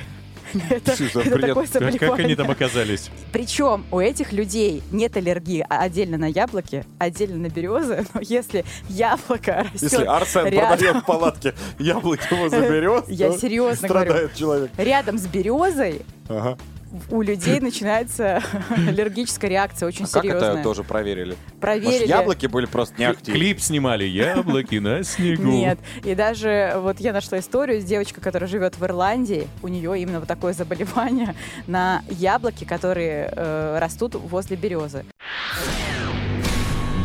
Это, бред? такое Как, как они там оказались? Причем у этих людей нет аллергии а отдельно на яблоки, отдельно на березы. Но если яблоко растет Если Арсен рядом, продает в палатке яблоки возле берез, Я серьезно страдает человек. рядом с березой, Ага. У людей начинается аллергическая реакция очень А как серьезная. это тоже проверили? Проверили. Может, яблоки были просто неактивны? Клип снимали «Яблоки на снегу». Нет. И даже вот я нашла историю с девочкой, которая живет в Ирландии. У нее именно вот такое заболевание на яблоки, которые э, растут возле березы.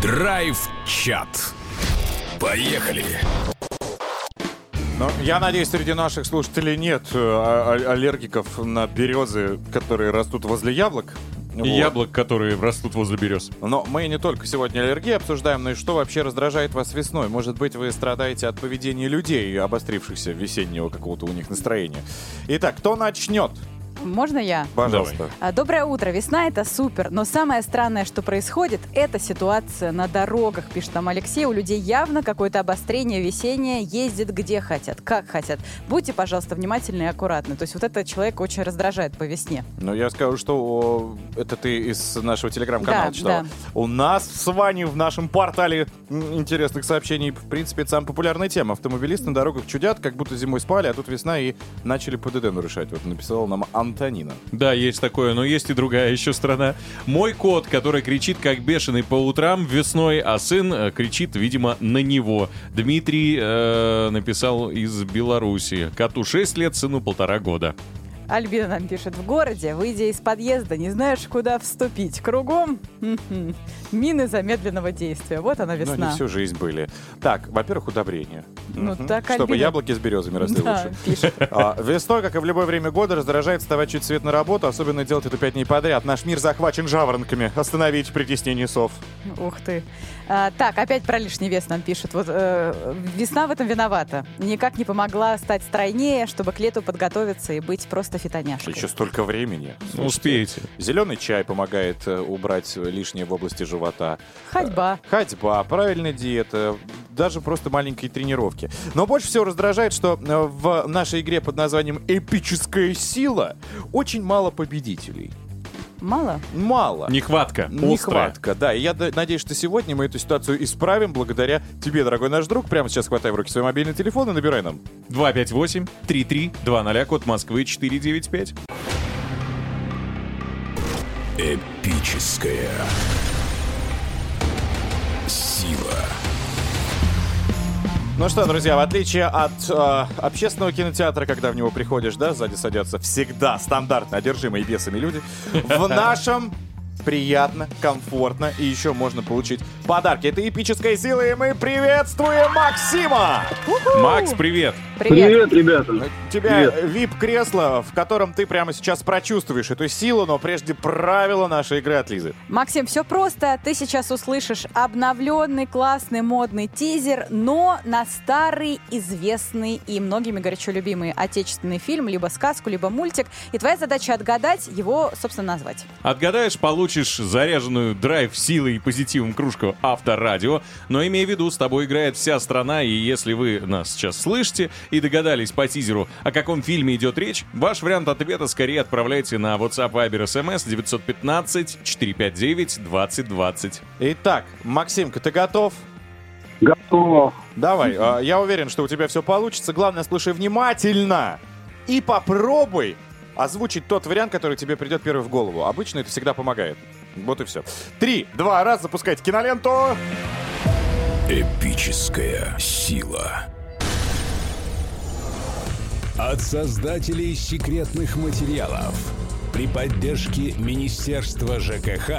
Драйв-чат. Поехали! Ну, я надеюсь, среди наших слушателей нет э, а- а- аллергиков на березы, которые растут возле яблок. И Вот. яблок, которые растут возле берез. Но мы не только сегодня аллергии обсуждаем, но и что вообще раздражает вас весной. Может быть, вы страдаете от поведения людей, обострившихся весеннего какого-то у них настроения. Итак, кто начнет? Можно я? Пожалуйста. А, Доброе утро. Весна это супер, но самое странное, что происходит, это ситуация на дорогах, пишет там Алексей. У людей явно какое-то обострение весеннее, ездят где хотят, как хотят. Будьте, пожалуйста, внимательны и аккуратны. То есть вот это человек очень раздражает по весне. Ну, я скажу, что о, это ты из нашего телеграм-канала Да, читала. да. У нас с Ваней в нашем портале интересных сообщений, в принципе, это самая популярная тема. Автомобилисты на дорогах чудят, как будто зимой спали, а тут весна и начали ПДД нарушать. Вот написала нам Антонина. Да, есть такое, но есть и другая еще страна. Мой кот, который кричит как бешеный по утрам весной, а сын э, кричит, видимо, на него. Дмитрий э, написал из Беларуси. Коту 6 лет, сыну полтора года. Альбина нам пишет, в городе, выйдя из подъезда, не знаешь, куда вступить. Кругом мины замедленного действия. Вот она Ну, весна. они всю жизнь были. Так, во-первых, удобрение. Ну, так Чтобы Альбина- яблоки с березами росли Да, лучше. А, весной, как и в любое время года, раздражает вставать чуть свет на работу, особенно делать это пять дней подряд. Наш мир захвачен жаворонками. Остановить притеснение сов. Ух ты. А, так, опять про лишний вес нам пишут. Вот э, весна в этом виновата. Никак не помогла стать стройнее, чтобы к лету подготовиться и быть просто фитоняшкой. Еще столько времени. Ну, успеете. Зеленый чай помогает э, убрать лишнее в области живота. Ходьба. Ходьба, правильная диета, даже просто маленькие тренировки. Но больше всего раздражает, что э, в нашей игре под названием «Эпическая сила» очень мало победителей. Мало? Мало. Нехватка. Острая. Нехватка, да. И я надеюсь, что сегодня мы эту ситуацию исправим благодаря тебе, дорогой наш друг. Прямо сейчас хватай в руки свой мобильный телефон и набирай нам. 258-3320, код Москвы 495. Эпическая сила. Ну что, друзья, в отличие от э, общественного кинотеатра, когда в него приходишь, да, сзади садятся всегда стандартно одержимые бесами люди, в нашем приятно, комфортно и еще можно получить подарки. Это эпическая сила, и мы приветствуем Максима! Макс, привет. Привет. ребята. У тебя вип-кресло, в котором ты прямо сейчас прочувствуешь эту силу, но прежде правила нашей игры от Лизы. Максим, все просто. Ты сейчас услышишь обновленный, классный, модный тизер, но на старый, известный и многими горячо любимый отечественный фильм, либо сказку, либо мультик. И твоя задача отгадать его, собственно, назвать. Отгадаешь, получишь заряженную драйв силой и позитивом кружку Авторадио. Но имей в виду, с тобой играет вся страна, и если вы нас сейчас слышите и догадались по тизеру, о каком фильме идет речь, ваш вариант ответа скорее отправляйте на WhatsApp, Viber, SMS 915-459-2020. Итак, Максимка, ты готов? Готово. Давай, а, я уверен, что у тебя все получится. Главное, слушай внимательно и попробуй озвучить тот вариант, который тебе придет первый в голову. Обычно это всегда помогает. Вот и все. Три, два, раз, запускайте киноленту. Эпическая сила. От создателей секретных материалов при поддержке Министерства ЖКХ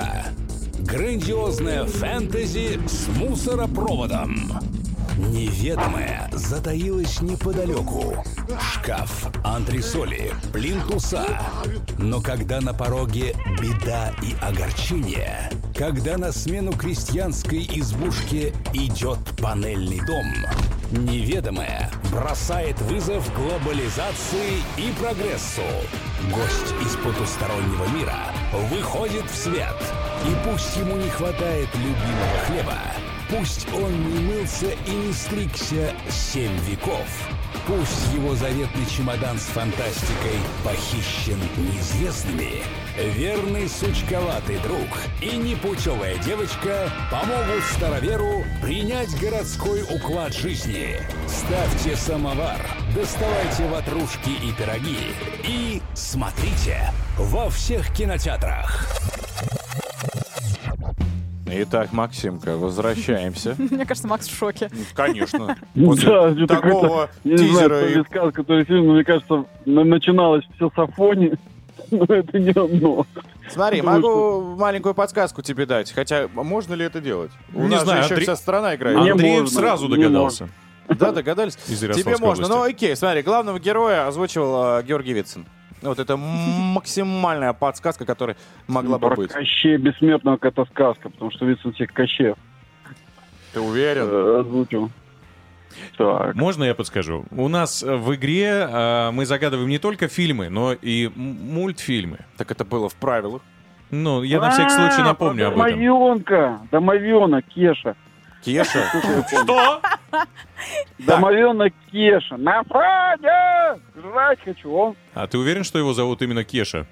грандиозное фэнтези с мусоропроводом. Неведомое затаилось неподалеку. Шкаф, антресоли, плинтуса. Но когда на пороге беда и огорчение, когда на смену крестьянской избушке идет панельный дом, неведомое бросает вызов глобализации и прогрессу. Гость из потустороннего мира выходит в свет. И пусть ему не хватает любимого хлеба, Пусть он не мылся и не стригся семь веков. Пусть его заветный чемодан с фантастикой похищен неизвестными. Верный сучковатый друг и непутевая девочка помогут староверу принять городской уклад жизни. Ставьте самовар, доставайте ватрушки и пироги и смотрите во всех кинотеатрах. Итак, Максимка, возвращаемся. Мне кажется, Макс в шоке. Конечно. После такого тизера то ли фильм, но мне кажется, на- начиналось все с Афони, но это не оно. Смотри, Потому могу маленькую подсказку тебе дать. Хотя, можно ли это делать? У Не нас знаю, же еще Андрей- вся страна играет. Можно, сразу догадался. Да, догадались? Тебе можно. Ну, окей, смотри, главного героя озвучивал э, Георгий Вицин. Вот это максимальная подсказка, которая могла бы быть. Кощея Бессмертного это сказка, потому что Вицин всех Кощеев Ты уверен? э, озвучил. Так. Можно я подскажу? У нас в игре э, мы загадываем не только фильмы, но и мультфильмы. Так это было в правилах. Ну, я на всякий случай А, напомню об этом. Домовенка, домовенок Кеша. Кеша? Что? Домовенок Кеша. На Фадя! Жрать хочу. Он, А ты уверен, что его зовут именно Кеша?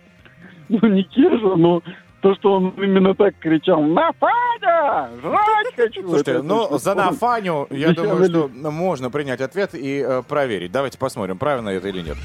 ну не Кеша, но то, что он именно так кричал. На Фадя! Жрать хочу. Слушайте, Это ну, точно за помню. Нафаню, я думаю, что можно принять ответ и э, проверить. Давайте посмотрим, правильно это или нет.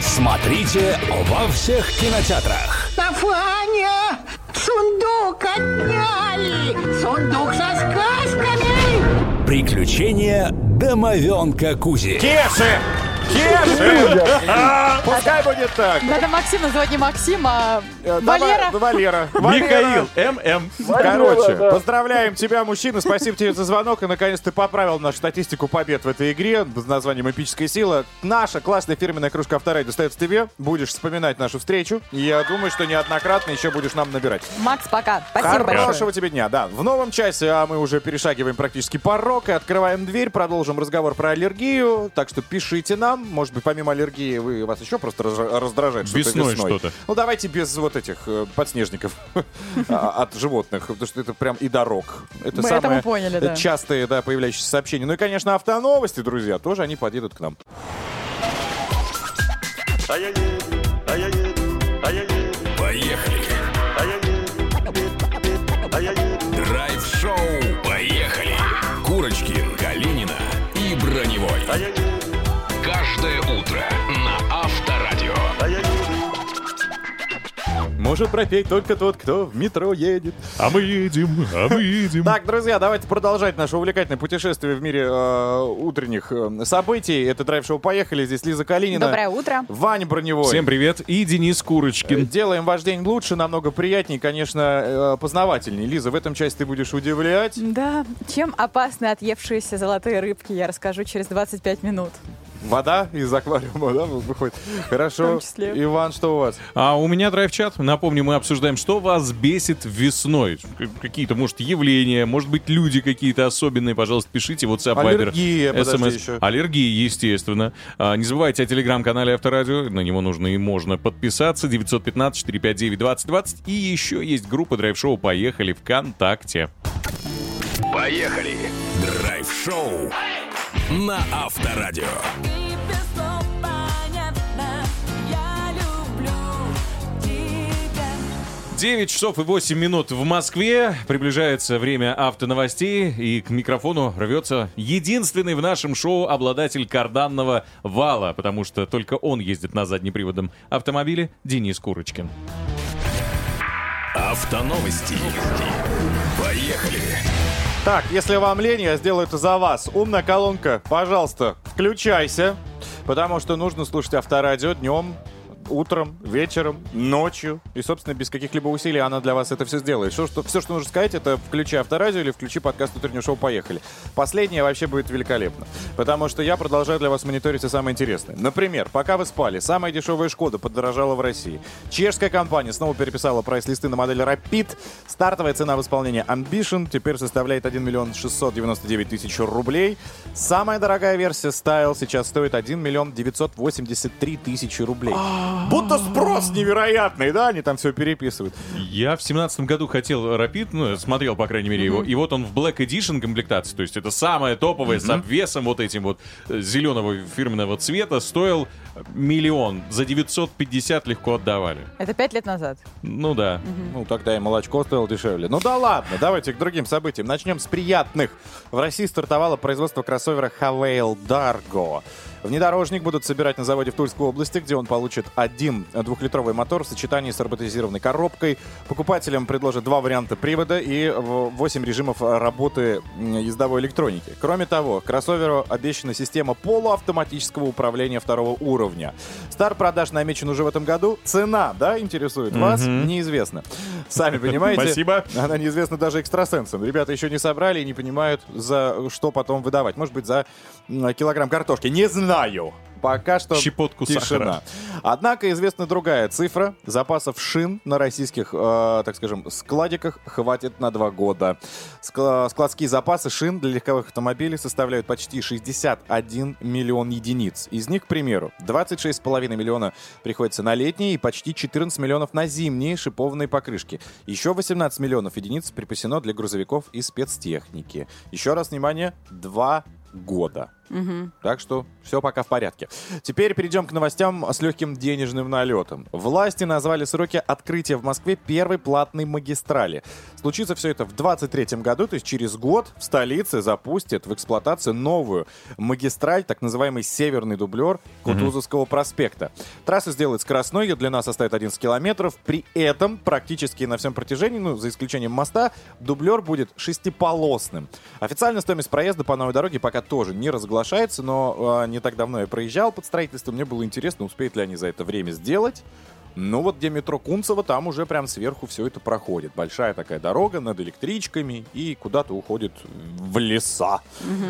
Смотрите во всех кинотеатрах. Нафаня! Сундук отняли! Сундук со сказками! Приключения домовенка Кузи. Кеши! Кеши! А, Пускай будет так. Надо Максим называть не Максим, а Э, Валера. Валера. Михаил. ММ. Короче, поздравляем тебя, мужчина. Спасибо тебе за звонок. И наконец ты поправил нашу статистику побед в этой игре с названием «Эпическая сила». Наша классная фирменная кружка «Авторадио» достается тебе. Будешь вспоминать нашу встречу. Я думаю, что неоднократно еще будешь нам набирать. Макс, пока. Спасибо Хорошего тебе дня, да. В новом часе а мы уже перешагиваем практически порог и открываем дверь, продолжим разговор про аллергию. Так что пишите нам. Может быть, помимо аллергии, вы вас еще просто раз- раздражает что-то Весной весной. что-то. Ну, давайте без вот этих э, подснежников а, от животных, потому что это прям и дорог. Это Мы это самые мы поняли, да. частые, да, появляющиеся сообщения. Ну и, конечно, автоновости, друзья, тоже они подъедут к нам. Поехали. Драйв-шоу. Поехали. Курочкин, Калинина и Броневой. Каждое утро на Авторадио. Может пропеть только тот, кто в метро едет. А мы едем, а мы едем. Так, друзья, давайте продолжать наше увлекательное путешествие в мире э, утренних э, событий. Это драйв-шоу «Поехали». Здесь Лиза Калинина. Доброе утро. Ваня Броневой. Всем привет. И Денис Э, Курочкин. Делаем ваш день лучше, намного приятнее, конечно, э, познавательнее. Лиза, в этом части ты будешь удивлять. Да, чем опасны отъевшиеся золотые рыбки, я расскажу через 25 минут. Вода из аквариума, да, выходит? В Хорошо. том числе. Иван, что у вас? А у меня драйв-чат. Напомню, мы обсуждаем, что вас бесит весной. Какие-то, может, явления, может быть, люди какие-то особенные. Пожалуйста, пишите. WhatsApp, Viber, Аллергия, SMS. еще. Аллергии, естественно. А, не забывайте о телеграм-канале Авторадио. На него нужно и можно подписаться. 915-459-2020. И еще есть группа драйв-шоу «Поехали» ВКонтакте. Поехали. Драйв-шоу на Авторадио. 9 часов и 8 минут в Москве. Приближается время автоновостей. И к микрофону рвется единственный в нашем шоу обладатель карданного вала. Потому что только он ездит на заднеприводном автомобиле. Денис Курочкин. Автоновости. Поехали. Так, если вам лень, я сделаю это за вас. Умная колонка, пожалуйста, включайся. Потому что нужно слушать авторадио днем, утром, вечером, ночью. И, собственно, без каких-либо усилий она для вас это все сделает. Все, что, все, что нужно сказать, это включи авторадио или включи подкаст утреннего шоу «Поехали». Последнее вообще будет великолепно. Потому что я продолжаю для вас мониторить все самое интересное. Например, пока вы спали, самая дешевая «Шкода» подорожала в России. Чешская компания снова переписала прайс-листы на модель Rapid. Стартовая цена в исполнении Ambition теперь составляет 1 миллион 699 тысяч рублей. Самая дорогая версия Style сейчас стоит 1 миллион 983 тысячи рублей. Будто спрос невероятный, да? Они там все переписывают. Я в семнадцатом году хотел Rapid, ну, смотрел, по крайней мере, его, и вот он в Black Edition комплектации, то есть это самое топовое, с обвесом вот этим вот э, зеленого фирменного цвета, стоил миллион. За 950 легко отдавали. Это пять лет назад. Ну да. Ну, тогда и молочко стоило дешевле. Ну да ладно, давайте к другим событиям. Начнем с приятных. В России стартовало производство кроссовера Havail Dargo. Внедорожник будут собирать на заводе в Тульской области, где он получит один двухлитровый мотор в сочетании с роботизированной коробкой. Покупателям предложат два варианта привода и 8 режимов работы ездовой электроники. Кроме того, кроссоверу обещана система полуавтоматического управления второго уровня. Старт продаж намечен уже в этом году. Цена, да, интересует вас? Мгм. Неизвестно. Сами понимаете. Спасибо. Она неизвестна даже экстрасенсам. Ребята еще не собрали и не понимают, за что потом выдавать. Может быть, за килограмм картошки. Не знаю. Пока что Щепотку тишина. сахара. Однако известна другая цифра. Запасов шин на российских, э, так скажем, складиках хватит на два года. Скла- складские запасы шин для легковых автомобилей составляют почти 61 миллион единиц. Из них, к примеру, 26,5 миллиона приходится на летние и почти 14 миллионов на зимние шипованные покрышки. Еще 18 миллионов единиц припасено для грузовиков и спецтехники. Еще раз внимание, два года. Мгм. Так что все пока в порядке. Теперь перейдем к новостям с легким денежным налетом. Власти назвали сроки открытия в Москве первой платной магистрали. Случится все это в 2023 году, то есть через год в столице запустят в эксплуатацию новую магистраль, так называемый северный дублер Кутузовского проспекта. Трасса сделает скоростной, ее длина составит 11 километров. При этом практически на всем протяжении, ну, за исключением моста, дублер будет шестиполосным. Официальная стоимость проезда по новой дороге пока тоже не разглашается, но э, не так давно я проезжал под строительство, мне было интересно, успеют ли они за это время сделать. Ну вот где метро Кунцево, там уже прям сверху все это проходит. Большая такая дорога над электричками и куда-то уходит в леса.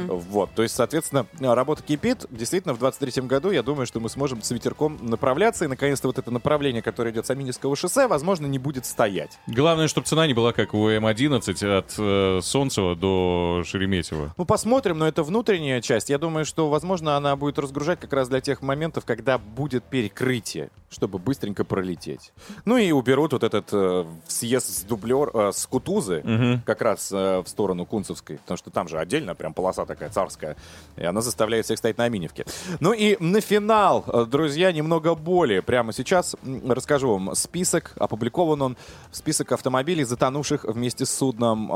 Вот, то есть, соответственно, работа кипит. Действительно, в 23 году я думаю, что мы сможем с ветерком направляться, и наконец-то вот это направление, которое идет с Аминевского шоссе, возможно, не будет стоять. Главное, чтобы цена не была как у М11 от э, Солнцева до Шереметьево. Ну, посмотрим, но это внутренняя часть. Я думаю, что, возможно, она будет разгружать как раз для тех моментов, когда будет перекрытие, чтобы быстренько пролететь. Ну и уберут вот этот э, съезд с дублер, э, с Кутузы, Мгм. как раз э, в сторону Кунцевской, потому что там же отдельно прям полоса такая царская, и она заставляет всех стоять на Аминевке. Ну и на финал, э, друзья, немного более. Прямо сейчас расскажу вам список, опубликован он, список автомобилей, затонувших вместе с судном э,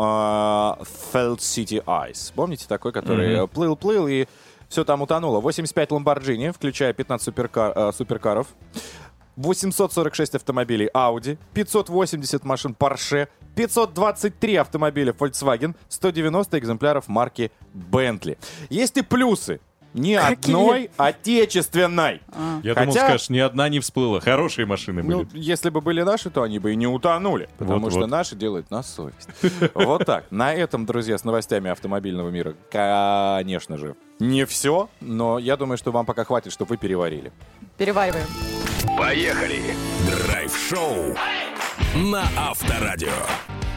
Felt City Ice. Помните такой, который плыл-плыл и все там утонуло. 85 Ламборджини, включая 15 суперка- э, суперкаров. 846 автомобилей Audi, 580 машин Porsche, 523 автомобиля Volkswagen, 190 экземпляров марки Bentley. Есть и плюсы. Ни Какие? одной отечественной. Я думал, Хотя- скажешь, ни одна не всплыла. Хорошие машины были. Ну, если бы были наши, то они бы и не утонули. Потому Вот-вот. что наши делают на совесть. Вот так. На этом, друзья, с новостями автомобильного мира, конечно же, не все, но я думаю, что вам пока хватит, чтобы вы переварили. Перевариваем. Поехали! Драйв-шоу на Авторадио.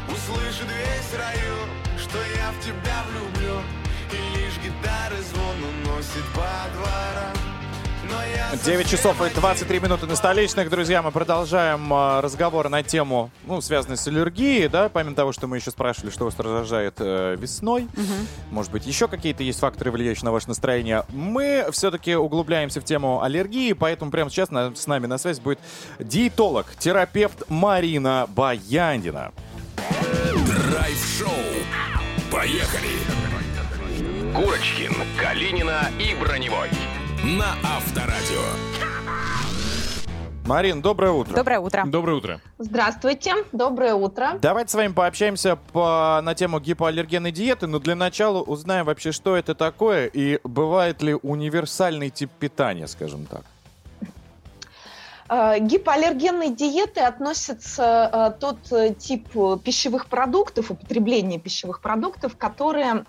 Услышит весь район, что я в тебя влюблен И лишь гитары звон уносит по дворам Но я 9 часов и 23 минуты на столичных. Друзья, мы продолжаем э, разговор на тему, ну, связанную с аллергией, да, помимо того, что мы еще спрашивали, что вас раздражает э, весной. Может быть, еще какие-то есть факторы, влияющие на ваше настроение. Мы все-таки углубляемся в тему аллергии, поэтому прямо сейчас на- с нами на связь будет диетолог, терапевт Марина Баяндина. Драйв-шоу. Поехали! Курочкин, Калинина и Броневой. На Авторадио. Марин, доброе утро. Доброе утро. Доброе утро. Здравствуйте, доброе утро. Давайте с вами пообщаемся по, на тему гипоаллергенной диеты, но для начала узнаем вообще, что это такое и бывает ли универсальный тип питания, скажем так. Э, Гипоаллергенной диеты относится э, тот э, тип пищевых продуктов, употребления пищевых продуктов, которые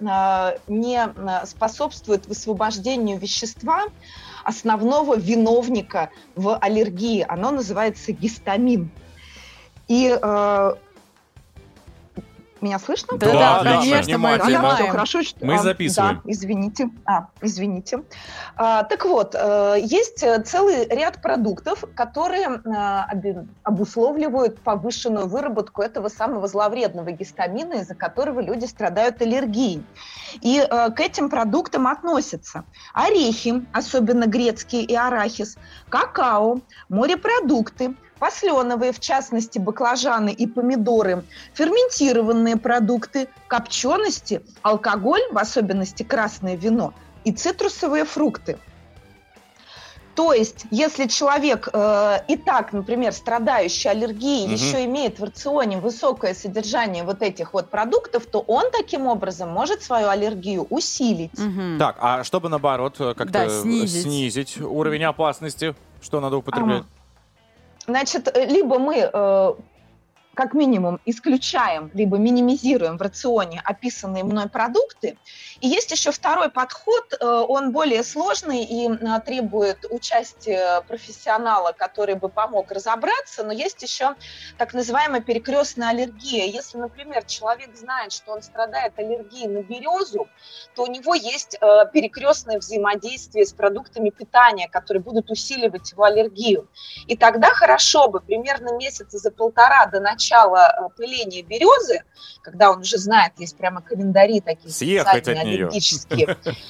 не способствуют высвобождению вещества, основного виновника в аллергии. Оно называется гистамин. И меня слышно? Да, Да, отлично. конечно, мы всё хорошо. что- Мы а, записываем. Да, извините. А, извините. А, так вот, э, есть э, целый ряд продуктов, которые э, обусловливают повышенную выработку этого самого зловредного гистамина, из-за которого люди страдают аллергией. И к этим продуктам относятся орехи, особенно грецкие и арахис, какао, морепродукты, посленовые, в частности, баклажаны и помидоры, ферментированные продукты, копчености, алкоголь, в особенности красное вино, и цитрусовые фрукты. То есть, если человек э, и так, например, страдающий аллергией, Мгм. еще имеет в рационе высокое содержание вот этих вот продуктов, то он таким образом может свою аллергию усилить. Так, а чтобы наоборот э, как-то Да, снизить. снизить уровень опасности, что надо употреблять? Значит, э, либо мы э, как минимум исключаем, либо минимизируем в рационе описанные мной продукты. И есть еще второй подход, э, он более сложный и требует участия профессионала, который бы помог разобраться, но есть еще так называемая перекрестная аллергия. Если, например, человек знает, что он страдает аллергией на березу, то у него есть э, перекрестное взаимодействие с продуктами питания, которые будут усиливать его аллергию. И тогда хорошо бы примерно месяца за полтора до начала э, пыления березы, когда он уже знает, есть прямо календари такие Съехать от нее.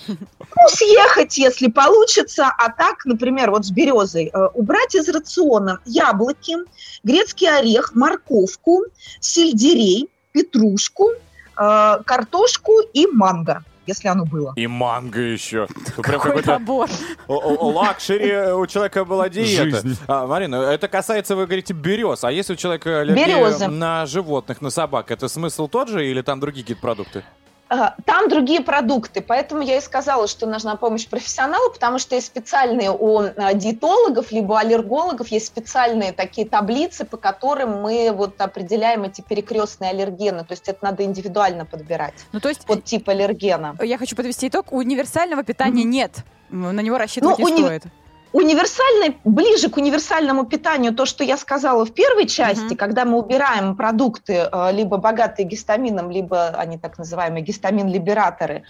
ну, съехать, если получится, а так, например, вот с березой, э, убрать из рациона яблоки, грецкий орех, морковку, сельдерей, петрушку, э, картошку и манго, если оно было. И манго еще. Прям Какой набор. luxury у человека была диета. А, Марина, это касается, вы говорите, берез. А если у человека аллергия Березы. на животных, на собак, это смысл тот же или там другие какие-то продукты? А, Там другие продукты, поэтому я и сказала, что нужна помощь профессионала, потому что есть специальные у а, диетологов, либо аллергологов, есть специальные такие таблицы, по которым мы вот определяем эти перекрестные аллергены, то есть это надо индивидуально подбирать. Ну, то есть под тип аллергена. Я хочу подвести итог. Универсального питания нет. М, На него рассчитывать Ну, не уни- стоит. Универсальный, ближе к универсальному питанию то, что я сказала в первой части, когда мы убираем продукты э, либо богатые гистамином, либо они так называемые гистамин-либераторы,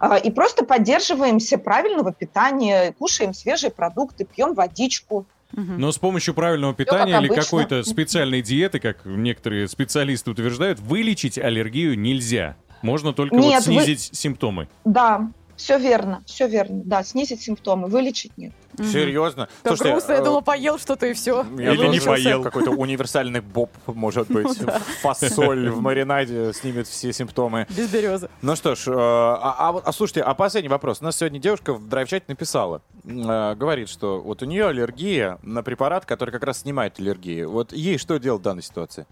э, и просто поддерживаемся правильного питания, кушаем свежие продукты, пьем водичку. Но с помощью правильного питания как или обычно. какой-то специальной диеты, как некоторые специалисты утверждают, вылечить аллергию нельзя. Можно только вот Нет, вы- снизить симптомы. Да, все верно, все верно. Да, снизить симптомы, вылечить нет. Серьезно? Так Слушайте, грустно, я э, думала, поел что-то и все. Я Или не поел. Какой-то универсальный боб, может быть. Фасоль в маринаде снимет все симптомы. Без березы. Ну что ж, э, а, а вот- а слушайте, а последний вопрос. У нас сегодня девушка в драйв-чате написала, э, говорит, что вот у нее аллергия на препарат, который как раз снимает аллергию. Вот ей что делать в данной ситуации?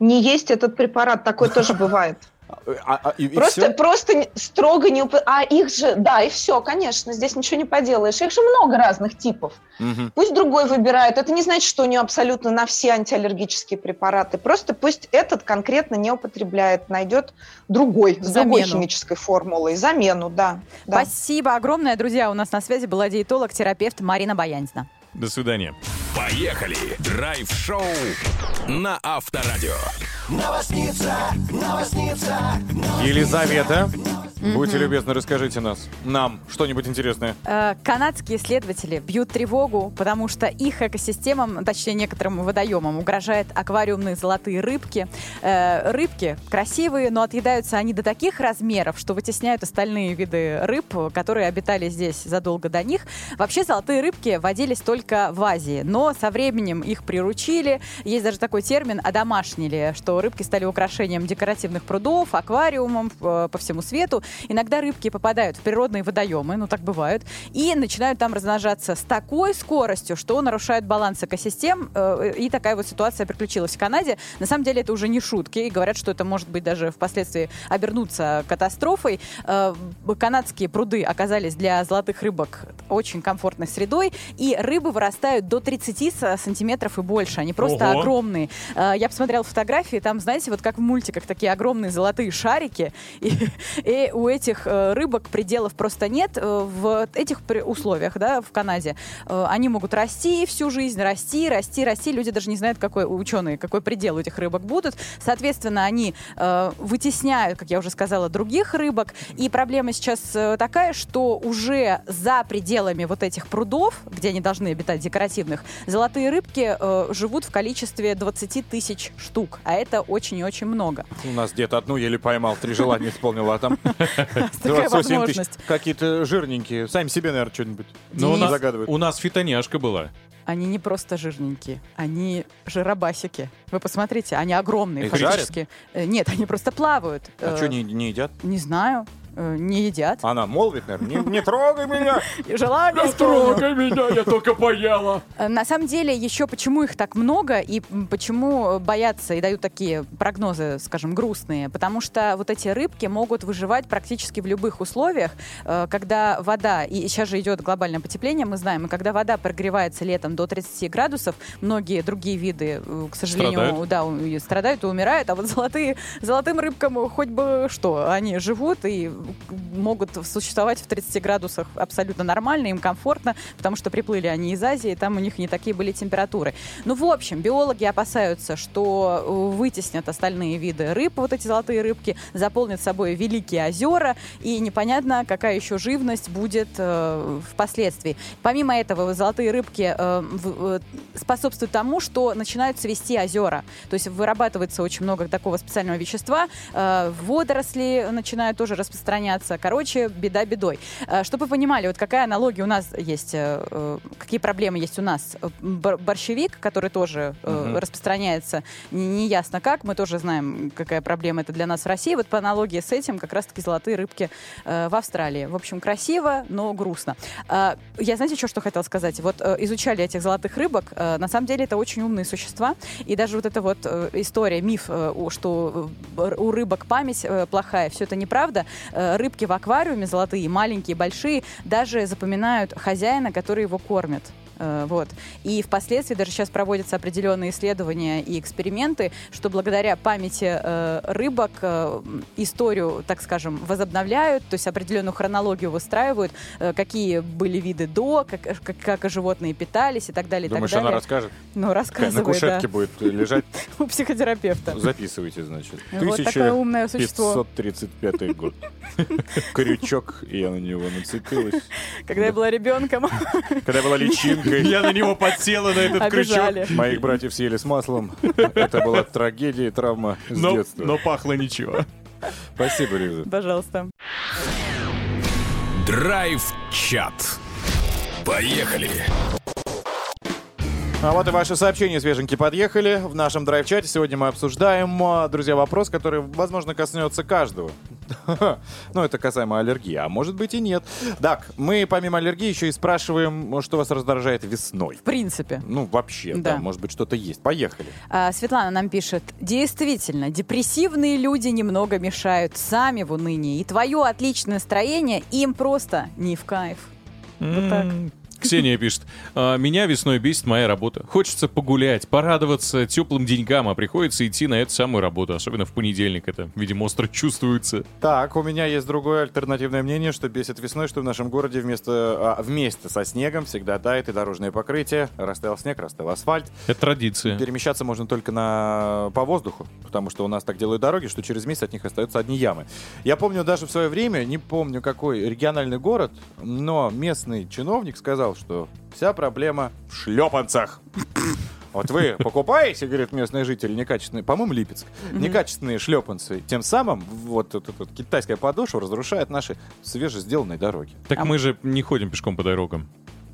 Не есть этот препарат, такое тоже бывает. А- а- и- и Просто, всё? просто строго не... уп- А их же, да, и все, конечно, здесь ничего не поделаешь. Их же много разных типов. Мгм. Пусть другой выбирает. Это не значит, что у нее абсолютно на все антиаллергические препараты. Просто пусть этот конкретно не употребляет, найдет другой, с другой Замену. химической формулой. Замену, да. да. Спасибо огромное, друзья. У нас на связи была диетолог-терапевт Марина Баянзина. До свидания. Поехали! Драйв-шоу на Авторадио. Новосница, новосница, Елизавета, будьте Мгм. любезны, расскажите нас, нам что-нибудь интересное. Э, Канадские исследователи бьют тревогу, потому что их экосистемам, точнее некоторым водоемам, угрожают аквариумные золотые рыбки. Э, Рыбки красивые, но отъедаются они до таких размеров, что вытесняют остальные виды рыб, которые обитали здесь задолго до них. Вообще золотые рыбки водились только в Азии, но со временем их приручили. Есть даже такой термин «одомашнили», что рыбки стали украшением декоративных прудов, аквариумов э, по всему свету. Иногда рыбки попадают в природные водоемы, ну так бывают, и начинают там размножаться с такой скоростью, что нарушают баланс экосистем. э, И такая вот ситуация приключилась в Канаде. На самом деле это уже не шутки, и говорят, что это может быть даже впоследствии обернуться катастрофой. Э, Канадские пруды оказались для золотых рыбок очень комфортной средой, и рыбы вырастают до 30 с- сантиметров и больше. Они просто Ого. огромные. Э, Я посмотрела фотографии, там, знаете, вот как в мультиках такие огромные золотые шарики, и, и у этих э, рыбок пределов просто нет. Э, В этих условиях, да, в Канаде, э, они могут расти всю жизнь, расти, расти, расти. Люди даже не знают, какой ученые, какой предел у этих рыбок будут. Соответственно, они э, вытесняют, как я уже сказала, других рыбок. И проблема сейчас э, такая, что уже за пределами вот этих прудов, где они должны обитать декоративных, золотые рыбки э, живут в количестве 20 тысяч штук. А это очень и очень много. У нас где-то одну еле поймал, три желания исполнил, а там Такая 28 тысяч. Какие-то жирненькие. Сами себе, наверное, что-нибудь Но у нас, загадывают. у нас фитоняшка была. Они не просто жирненькие, они жиробасики. Вы посмотрите, они огромные Их фактически. Э, Нет, они просто плавают. А Э, что, не, не едят? Не знаю. Э, не едят. Она молвит, наверное, не, не трогай меня. Желание исполню. меня, я только поела. Э, На самом деле, еще почему их так много и почему боятся и дают такие прогнозы, скажем, грустные? Потому что вот эти рыбки могут выживать практически в любых условиях, э, когда вода, и сейчас же идет глобальное потепление, мы знаем, и когда вода прогревается летом до 30 градусов, многие другие виды, к сожалению, Страдают. да, страдают и умирают, а вот золотые, золотым рыбкам хоть бы что, они живут и могут существовать в 30 градусах абсолютно нормально, им комфортно, потому что приплыли они из Азии, там у них не такие были температуры. Ну, в общем, биологи опасаются, что э, вытеснят остальные виды рыб, вот эти золотые рыбки, заполнят собой великие озера, и непонятно, какая еще живность будет э, впоследствии. Помимо этого, золотые рыбки э, в- э, способствуют тому, что начинают цвести озера. То есть вырабатывается очень много такого специального вещества, э, водоросли начинают тоже распространяться. Короче, беда бедой. Э, Чтобы вы понимали, вот какая аналогия у нас есть, э, э, какие проблемы есть у нас. Бор- Борщевик, который тоже Мгм. распространяется не- неясно как, мы тоже знаем, какая проблема это для нас в России. Вот по аналогии с этим как раз-таки золотые рыбки в Австралии. В общем, красиво, но грустно. Я, знаете, еще что хотела сказать? Вот изучали этих золотых рыбок, на самом деле это очень умные существа, и даже вот эта вот история, миф, что у рыбок память плохая, все это неправда. Э, Рыбки в аквариуме золотые, маленькие, большие, даже запоминают хозяина, который его кормит. Э, Вот. И впоследствии даже сейчас проводятся определенные исследования и эксперименты, что благодаря памяти э, рыбок э, историю, так скажем, возобновляют, то есть определенную хронологию выстраивают, какие были виды до, как, как, как животные питались и так далее. и так Думаешь, она далее. расскажет? Ну, рассказывает, На кушетке да. будет лежать. У психотерапевта. Записывайте, значит. Вот такое умное существо. 1535 год. Крючок, и я на него нацепилась. Когда я была ребенком, Когда я была личинкой. Я на него подсела, на этот крючок. Моих братьев съели с маслом. Это была трагедия и травма с Но, детства. но пахло ничего. Спасибо, Лиза. пожалуйста. Драйв-чат. Поехали! А вот и ваши сообщения свеженькие подъехали в нашем драйв-чате. Сегодня мы обсуждаем, а, друзья, вопрос, который, возможно, коснется каждого. Ну, это касаемо аллергии, а может быть и нет. Так, мы помимо аллергии еще и спрашиваем, что вас раздражает весной. В принципе. Ну, вообще, да, Да. может быть, что-то есть. Поехали. А, Светлана нам пишет, действительно, депрессивные люди немного мешают сами в унынии, и твое отличное настроение им просто не в кайф. Вот так. Ксения пишет, «А, меня весной бесит моя работа. Хочется погулять, порадоваться теплым деньгам, а приходится идти на эту самую работу, особенно в понедельник. Это, видимо, остро чувствуется. Так, у меня есть другое альтернативное мнение, что бесит весной, что в нашем городе вместо, а, вместе со снегом всегда тает и дорожное покрытие. Растаял снег, растаял асфальт. Это традиция. Перемещаться можно только на... по воздуху, потому что у нас так делают дороги, что через месяц от них остаются одни ямы. Я помню даже в свое время, не помню какой региональный город, но местный чиновник сказал, что вся проблема в шлепанцах. Вот вы покупаете, говорит местный житель, некачественные, по-моему, Липецк, некачественные шлепанцы. Тем самым вот эта вот китайская подошва разрушает наши свежесделанные дороги. Так мы же не ходим пешком по дорогам.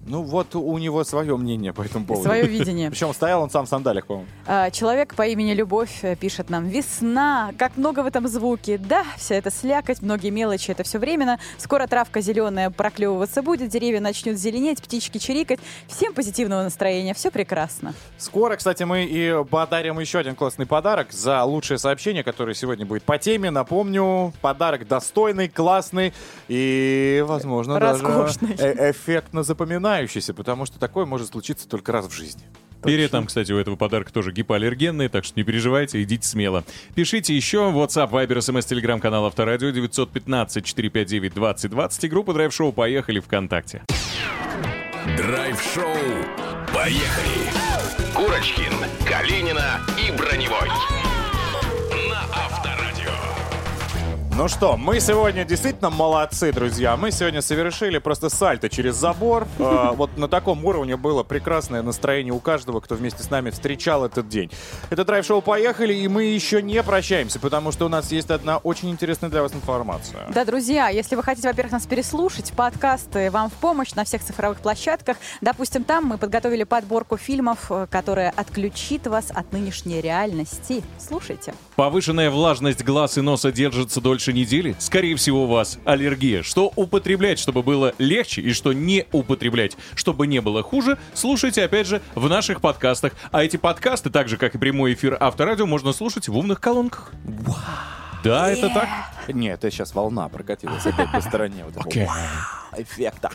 Ну вот у него свое мнение по этому поводу. свое видение. Причем стоял он сам в сандалях, по-моему. А, Человек по имени Любовь э, пишет нам «Весна! Как много в этом звуке! Да, вся эта слякоть, многие мелочи, это все временно. Скоро травка зеленая проклевываться будет, деревья начнут зеленеть, птички чирикать. Всем позитивного настроения, все прекрасно». Скоро, кстати, мы и подарим еще один классный подарок за лучшее сообщение, которое сегодня будет по теме. Напомню, подарок достойный, классный и, возможно, Роскошный. даже э- эффектно запоминающийся, потому что такое может случиться только раз в жизни. Перья там, кстати, у этого подарка тоже гипоаллергенные, так что не переживайте, идите смело. Пишите еще WhatsApp, Viber, SMS, Telegram, канал Авторадио 915-459-2020 и группа Драйв Шоу «Поехали» ВКонтакте. Драйв-шоу. Поехали! Курочкин, Калинина и Броневой. Ну что, мы сегодня действительно молодцы, друзья. Мы сегодня совершили просто сальто через забор. Э, Вот на таком уровне было прекрасное настроение у каждого, кто вместе с нами встречал этот день. Это драйв-шоу «Поехали», и мы еще не прощаемся, потому что у нас есть одна очень интересная для вас информация. Да, друзья, если вы хотите, во-первых, нас переслушать, подкасты вам в помощь на всех цифровых площадках. Допустим, там мы подготовили подборку фильмов, э, которая отключит вас от нынешней реальности. Слушайте. Повышенная влажность глаз и носа держится дольше недели, скорее всего, у вас аллергия. Что употреблять, чтобы было легче, и что не употреблять, чтобы не было хуже, слушайте, опять же, в наших подкастах. А эти подкасты, так же, как и прямой эфир Авторадио, можно слушать в умных колонках. Да, это так. Нет, это сейчас волна прокатилась опять по стороне. Вот. Эффекта.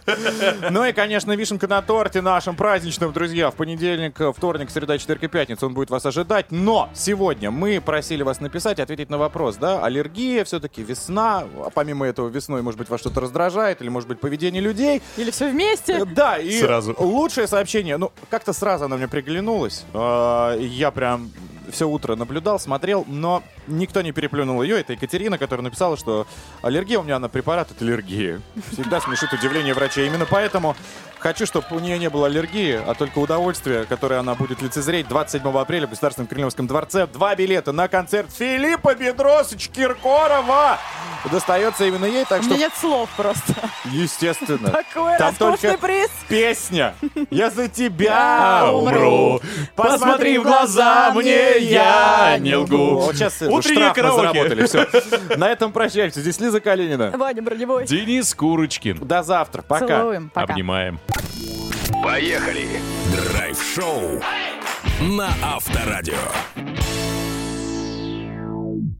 Ну и, конечно, вишенка на торте нашим праздничным, друзья. В понедельник, вторник, среда, четверг и пятница он будет вас ожидать. Но сегодня мы просили вас написать, ответить на вопрос, да, аллергия, все-таки весна. А помимо этого, весной, может быть, вас что-то раздражает, или, может быть, поведение людей. Или все вместе. Да, и Сразу. лучшее сообщение, ну, как-то сразу оно мне приглянулось. А, Я прям все утро наблюдал, смотрел, но никто не переплюнул ее. Это Екатерина, которая написала, что аллергия у меня на препарат от аллергии. Всегда смешит удивление врача. Именно поэтому хочу, чтобы у нее не было аллергии, а только удовольствие, которое она будет лицезреть 27 апреля в Государственном Кремлевском дворце. Два билета на концерт Филиппа Бедросовича Киркорова. Достается именно ей, так У что... меня нет слов просто. Естественно. Такой Там только приз. песня. Я за тебя умру. Посмотри в глаза мне, я не лгу. Вот сейчас Утреннее штраф мы заработали. Все. На этом прощаемся. Здесь Лиза Калинина. Ваня Броневой. Денис Курочкин. До завтра. Пока. Целуем. Пока. Обнимаем. Поехали! Драйв-шоу на Авторадио.